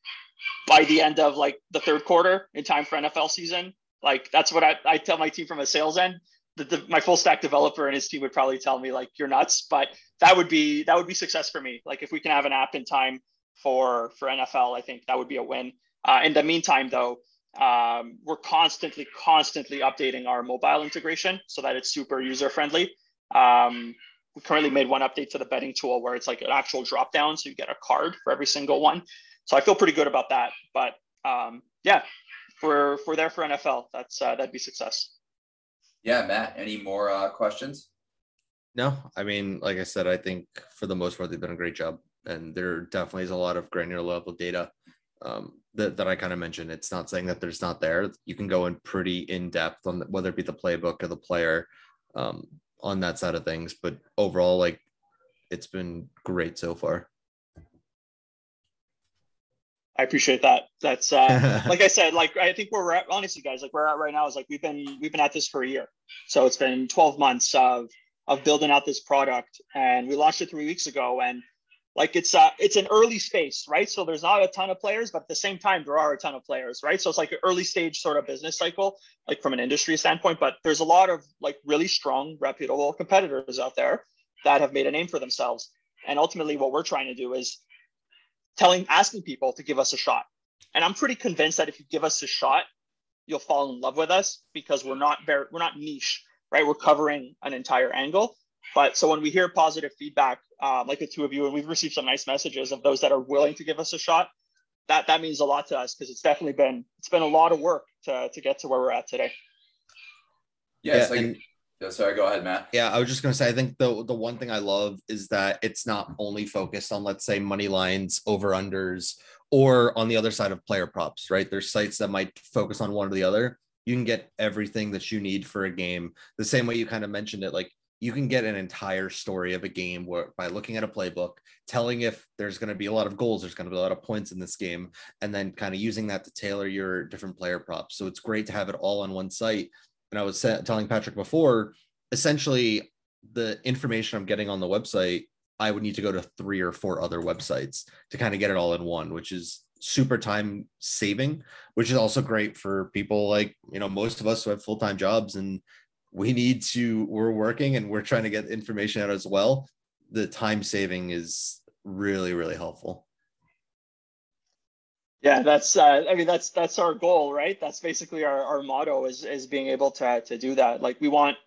Speaker 4: by the end of like the third quarter in time for NFL season. Like that's what I, I tell my team from a sales end. The, the, my full stack developer and his team would probably tell me like you're nuts, but that would be that would be success for me. Like if we can have an app in time for for NFL, I think that would be a win. Uh, in the meantime, though, um, we're constantly, constantly updating our mobile integration so that it's super user friendly. Um, we currently made one update to the betting tool where it's like an actual drop down, so you get a card for every single one. So I feel pretty good about that. But um, yeah, we're we're there for NFL. That's uh, that'd be success.
Speaker 1: Yeah, Matt. Any more uh, questions?
Speaker 2: No, I mean, like I said, I think for the most part they've done a great job, and there definitely is a lot of granular level data um, that, that I kind of mentioned. It's not saying that there's not there. You can go in pretty in depth on the, whether it be the playbook or the player um, on that side of things. But overall, like it's been great so far.
Speaker 4: I appreciate that. That's uh, <laughs> like I said, like I think where we're at, honestly, guys, like we're at right now is like we've been we've been at this for a year, so it's been 12 months of of building out this product, and we launched it three weeks ago, and like it's uh it's an early space right? So there's not a ton of players but at the same time there are a ton of players right? So it's like an early stage sort of business cycle like from an industry standpoint but there's a lot of like really strong reputable competitors out there that have made a name for themselves. And ultimately what we're trying to do is telling asking people to give us a shot. And i'm pretty convinced that if you give us a shot you'll fall in love with us because we're not very we're not niche right? We're covering an entire angle but so when we hear positive feedback, uh, like the two of you, and we've received some nice messages of those that are willing to give us a shot, that that means a lot to us because it's definitely been it's been a lot of work to to get to where we're at today.
Speaker 1: Yeah, yeah like, yeah, sorry, go ahead, Matt.
Speaker 2: Yeah, I was just gonna say, I think the the one thing I love is that it's not only focused on let's say money lines, over unders, or on the other side of player props, right? There's sites that might focus on one or the other. You can get everything that you need for a game. The same way you kind of mentioned it, like you can get an entire story of a game where, by looking at a playbook, telling if there's going to be a lot of goals, there's going to be a lot of points in this game, and then kind of using that to tailor your different player props. So it's great to have it all on one site. And I was telling Patrick before, essentially, the information I'm getting on the website, I would need to go to three or four other websites to kind of get it all in one, which is super time saving, which is also great for people like, you know, most of us who have full time jobs and we need to we're working and we're trying to get information out as well. The time saving is really really helpful.
Speaker 4: Yeah that's uh, i mean that's that's our goal right? That's basically our, our motto is is being able to to do that. Like we want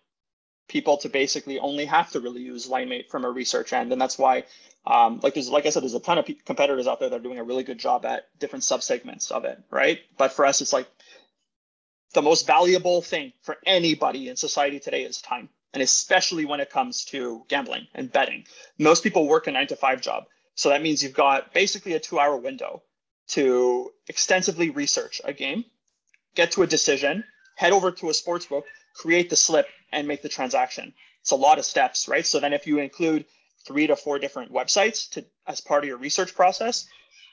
Speaker 4: people to basically only have to really use linemate from a research end. And that's why um, like there's like i said there's a ton of competitors out there that are doing a really good job at different subsegments of it right? But for us it's like the most valuable thing for anybody in society today is time. And especially when it comes to gambling and betting. Most people work a nine to five job. So that means you've got basically a two hour window to extensively research a game, get to a decision, head over to a sports book, create the slip and make the transaction. It's a lot of steps, right? So then if you include three to four different websites to as part of your research process,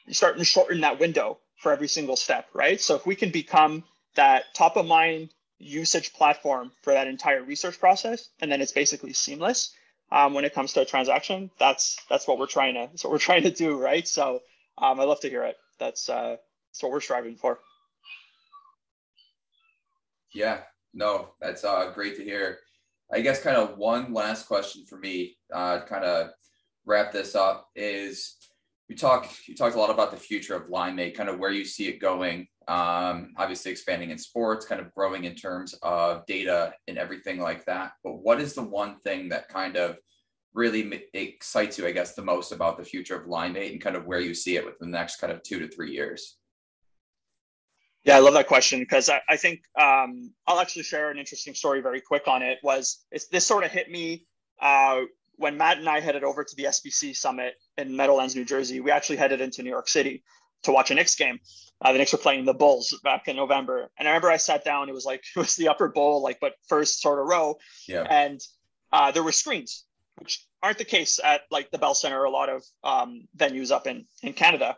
Speaker 4: you start to shorten that window for every single step, right? So if we can become that top of mind usage platform for that entire research process, and then it's basically seamless um, when it comes to a transaction. That's that's what we're trying to that's what we're <laughs> trying to do, right? So um, I love to hear it. That's uh, that's what we're striving for.
Speaker 1: Yeah, no, that's uh, great to hear. I guess kind of one last question for me, uh, kind of wrap this up is you talk you talked a lot about the future of LineMate, kind of where you see it going. Um, obviously expanding in sports, kind of growing in terms of data and everything like that. But what is the one thing that kind of really excites you, I guess, the most about the future of LineMate and kind of where you see it within the next kind of two to three years?
Speaker 4: Yeah, I love that question because I, I think um, I'll actually share an interesting story very quick on it. Was this sort of hit me uh, when Matt and I headed over to the SBC Summit in Meadowlands, New Jersey? We actually headed into New York City to watch a Knicks game. Uh, the Knicks were playing the Bulls back in November, and I remember I sat down. It was like <laughs> it was the upper bowl, like but first sort of row,
Speaker 1: yeah.
Speaker 4: and uh, there were screens, which aren't the case at like the Bell Center, or a lot of um, venues up in in Canada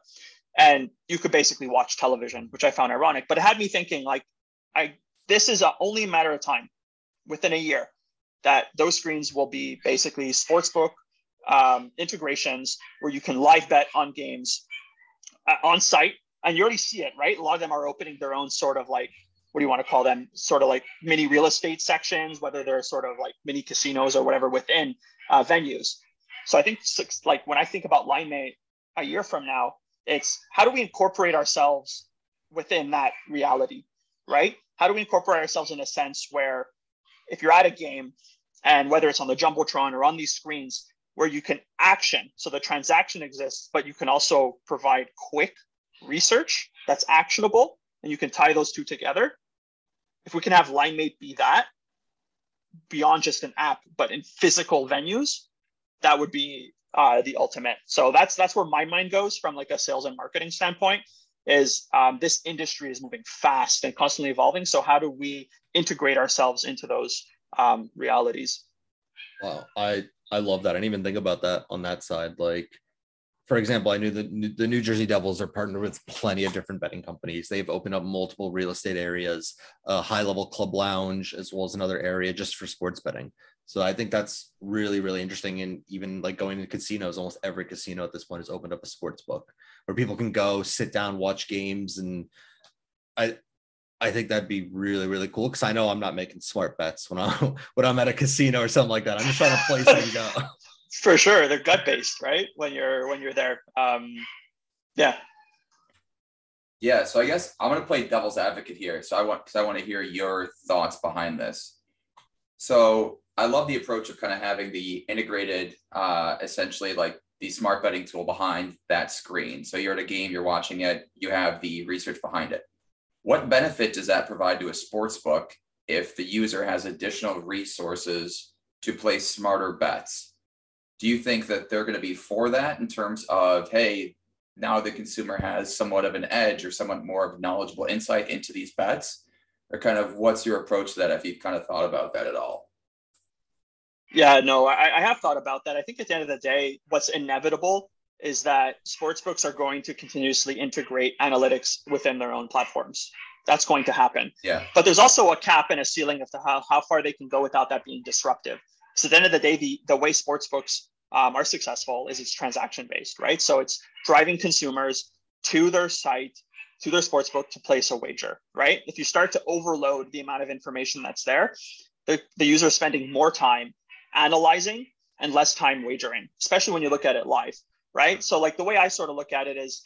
Speaker 4: and you could basically watch television, which I found ironic. But it had me thinking, like, I this is a, only a matter of time, within a year, that those screens will be basically sportsbook um, integrations where you can live bet on games on site, and you already see it, right? A lot of them are opening their own sort of like what do you want to call them? Sort of like mini real estate sections, whether they're sort of like mini casinos or whatever within uh, venues. So I think like when I think about LineMate a year from now, it's how do we incorporate ourselves within that reality, right? How do we incorporate ourselves in a sense where if you're at a game and whether it's on the Jumbotron or on these screens, where you can action, so the transaction exists, but you can also provide quick research that's actionable and you can tie those two together. If we can have LineMate be that beyond just an app, but in physical venues, that would be uh, the ultimate. So that's that's where my mind goes from like a sales and marketing standpoint. Is um, this industry is moving fast and constantly evolving. So how do we integrate ourselves into those um, realities?
Speaker 2: Wow, I I love that. I didn't even think about that on that side. Like, for example, I knew that the New Jersey Devils are partnered with plenty of different betting companies. They've opened up multiple real estate areas, a high level club lounge, as well as another area just for sports betting. So I think that's really, really interesting. And even like going to casinos, almost every casino at this point has opened up a sports book where people can go sit down, watch games. And I I think that'd be really, really cool. Cause I know I'm not making smart bets when I'm <laughs> when I'm at a casino or something like that. I'm just trying to place and <laughs> go.
Speaker 4: For sure. They're gut based, right? When you're when you're there. Um yeah.
Speaker 1: Yeah. So I guess I'm gonna play devil's advocate here. So I want because I want to hear your thoughts behind this. So I love the approach of kind of having the integrated, uh, essentially like the smart betting tool behind that screen. So you're at a game, you're watching it, you have the research behind it. What benefit does that provide to a sports book if the user has additional resources to place smarter bets? Do you think that they're going to be for that in terms of, hey, now the consumer has somewhat of an edge or somewhat more of knowledgeable insight into these bets? Or kind of what's your approach to that if you've kind of thought about that at all?
Speaker 4: Yeah, no, I, I have thought about that. I think at the end of the day, what's inevitable is that sportsbooks are going to continuously integrate analytics within their own platforms. That's going to happen.
Speaker 1: Yeah.
Speaker 4: But there's also a cap and a ceiling of how, how far they can go without that being disruptive. So at the end of the day, the, the way sportsbooks um, are successful is it's transaction based, right? So it's driving consumers to their site, to their sportsbook to place a wager, right? If you start to overload the amount of information that's there, the, the user is spending more time analyzing and less time wagering, especially when you look at it live, right? So, like the way I sort of look at it is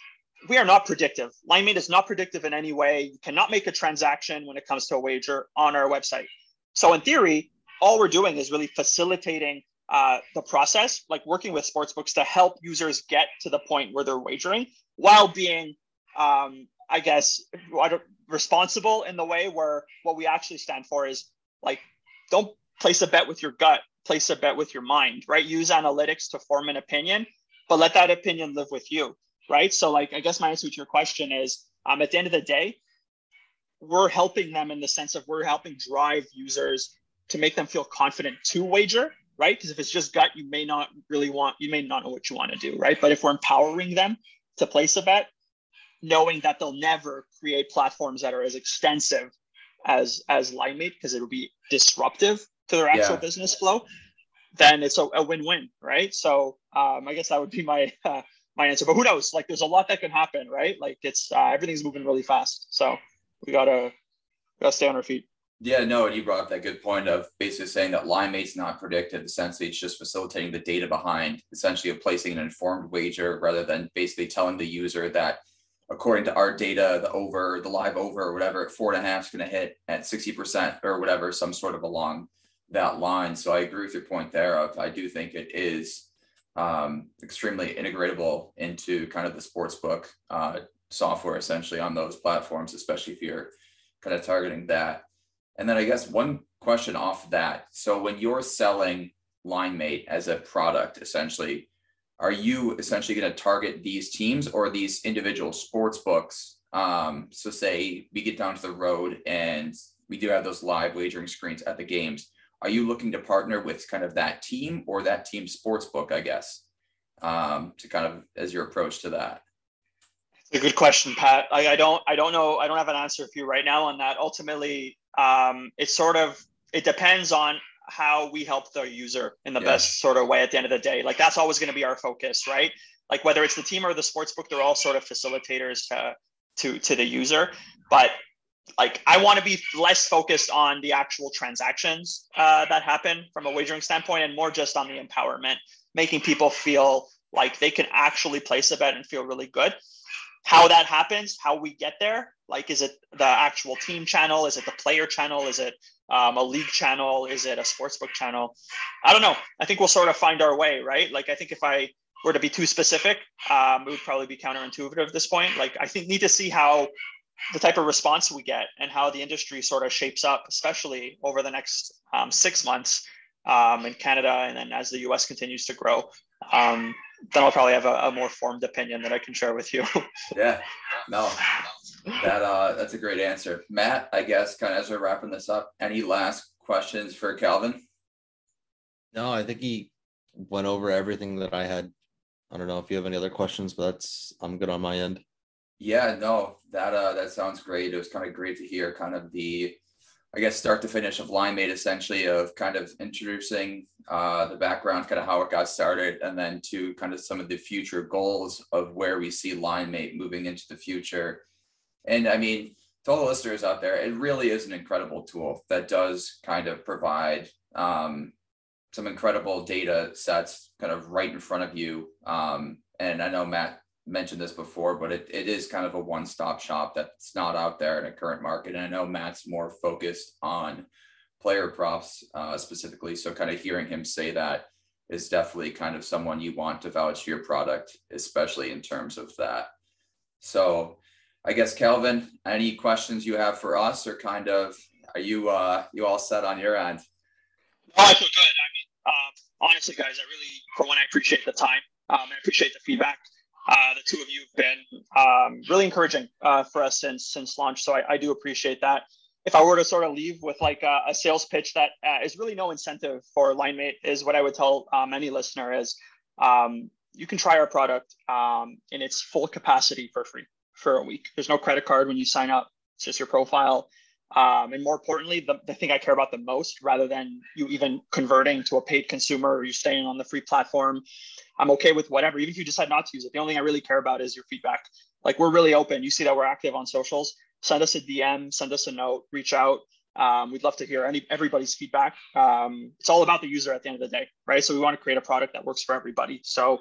Speaker 4: we are not predictive. LineMate is not predictive in any way. You cannot make a transaction when it comes to a wager on our website. So, in theory, all we're doing is really facilitating uh, the process, like working with sportsbooks to help users get to the point where they're wagering while being, um, I guess, responsible in the way where what we actually stand for is like, don't place a bet with your gut place a bet with your mind, right? Use analytics to form an opinion, but let that opinion live with you, right? So, like, I guess my answer to your question is um, at the end of the day, we're helping them in the sense of we're helping drive users to make them feel confident to wager, right? Because if it's just gut, you may not really want, you may not know what you want to do, right? But if we're empowering them to place a bet, knowing that they'll never create platforms that are as extensive as as LineMate because it will be disruptive to their actual yeah. business flow, then it's a, a, win-win, right? So um, I guess that would be my <laughs> uh, my answer. But who knows? Like, there's a lot that can happen, right? Like, it's uh, everything's moving really fast, so we gotta gotta stay on our feet.
Speaker 1: Yeah, no, and you brought up that good point of basically saying that LineMate's not predictive. Essentially, it's just facilitating the data behind, essentially, of placing an informed wager rather than basically telling the user that according to our data, the over, the live over, or whatever, four and a half is going to hit at 60% or whatever, some sort of along that line. So I agree with your point there of I do think it is um, extremely integratable into kind of the sportsbook uh, software essentially on those platforms, especially if you're kind of targeting that. And then I guess one question off that. So when you're selling LineMate as a product, essentially, are you essentially going to target these teams or these individual sports books? Um, so say we get down to the road and we do have those live wagering screens at the games. Are you looking to partner with kind of that team or that team sports book, I guess, um, to kind of as your approach to that?
Speaker 4: It's a good question, Pat. I, I don't, I don't know. I don't have an answer for you right now on that. Ultimately, um, it's sort of, it depends on how we help the user in the yeah. best sort of way at the end of the day. Like that's always going to be our focus, right? Like whether it's the team or the sports book, they're all sort of facilitators to to to the user. But like I want to be less focused on the actual transactions uh, that happen from a wagering standpoint, and more just on the empowerment, making people feel like they can actually place a bet and feel really good. How that happens, how we get there, like is it the actual team channel? Is it the player channel? Is it um, a league channel? Is it a sportsbook channel? I don't know. I think we'll sort of find our way, right? Like, I think if I were to be too specific, um, it would probably be counterintuitive at this point. Like, I think need to see how the type of response we get and how the industry sort of shapes up, especially over the next um, six months um, in Canada, and then as the U.S. continues to grow. Um, then I'll probably have a, a, more formed opinion that I can share with you. <laughs>
Speaker 1: yeah, no, that uh, that's a great answer, Matt. I guess kind of as we're wrapping this up, any last questions for Calvin?
Speaker 2: No, I think he went over everything that I had. I don't know if you have any other questions, but that's I'm good on my end.
Speaker 1: Yeah, no, that uh, that sounds great. It was kind of great to hear kind of the I guess start to finish of LineMate essentially of kind of introducing uh, the background, kind of how it got started, and then to kind of some of the future goals of where we see LineMate moving into the future. And I mean, to all the listeners out there, it really is an incredible tool that does kind of provide um, some incredible data sets kind of right in front of you. Um, and I know Matt mentioned this before, but it, it is kind of a one stop shop that's not out there in a current market. And I know Matt's more focused on player props uh, specifically. So, kind of hearing him say that is definitely kind of someone you want to vouch for your product, especially in terms of that. So, I guess Calvin, any questions you have for us, or kind of are you uh, you all set on your end?
Speaker 4: No, I feel good. I mean, uh, honestly, guys, I really, for one, I appreciate the time. Um, I appreciate the feedback. Uh, the two of you have been um, really encouraging uh, for us since since launch. So I, I, do appreciate that. If I were to sort of leave with like a, a sales pitch that uh, is really no incentive for LineMate, is what I would tell um, any listener is um, you can try our product um, in its full capacity for free for a week. There's no credit card when you sign up. It's just your profile. Um, and more importantly, the, the thing I care about the most, rather than you even converting to a paid consumer or you staying on the free platform, I'm okay with whatever. Even if you decide not to use it, the only thing I really care about is your feedback. Like we're really open. You see that we're active on socials. Send us a DM, send us a note, reach out. Um, we'd love to hear any everybody's feedback. Um, it's all about the user at the end of the day, right? So we want to create a product that works for everybody. So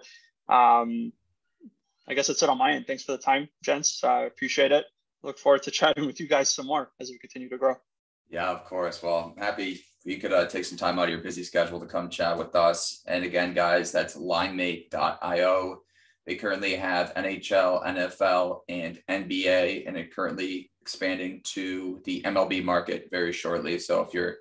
Speaker 4: um, I guess that's it on my end. Thanks for the time, gents. I uh, appreciate it look forward to chatting with you guys some more as we continue to grow.
Speaker 1: Yeah, of course. Well, happy you could uh, take some time out of your busy schedule to come chat with us. And again, guys, that's linemate.io. They currently have NHL, NFL, and NBA, and it currently expanding to the MLB market very shortly. So if you're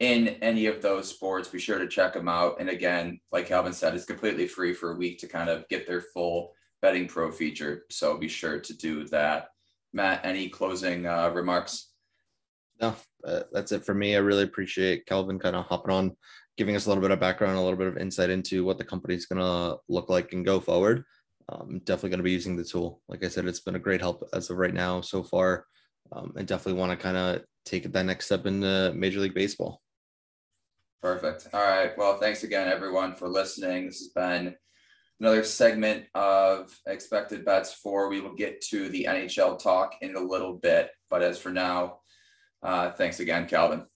Speaker 1: in any of those sports, be sure to check them out. And again, like Calvin said, it's completely free for a week to kind of get their full betting pro feature. So be sure to do that. Matt, any closing uh, remarks?
Speaker 2: No, uh, that's it for me. I really appreciate Calvin kind of hopping on, giving us a little bit of background, a little bit of insight into what the company's going to look like and go forward. Um, definitely going to be using the tool. Like I said, it's been a great help as of right now so far. Um, and definitely want to kind of take that next step in Major League Baseball.
Speaker 1: Perfect. All right. Well, thanks again, everyone, for listening. This has been another segment of expected bets for we will get to the NHL talk in a little bit. But as for now, uh, thanks again, Calvin.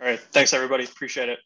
Speaker 4: All right. Thanks, everybody. Appreciate it.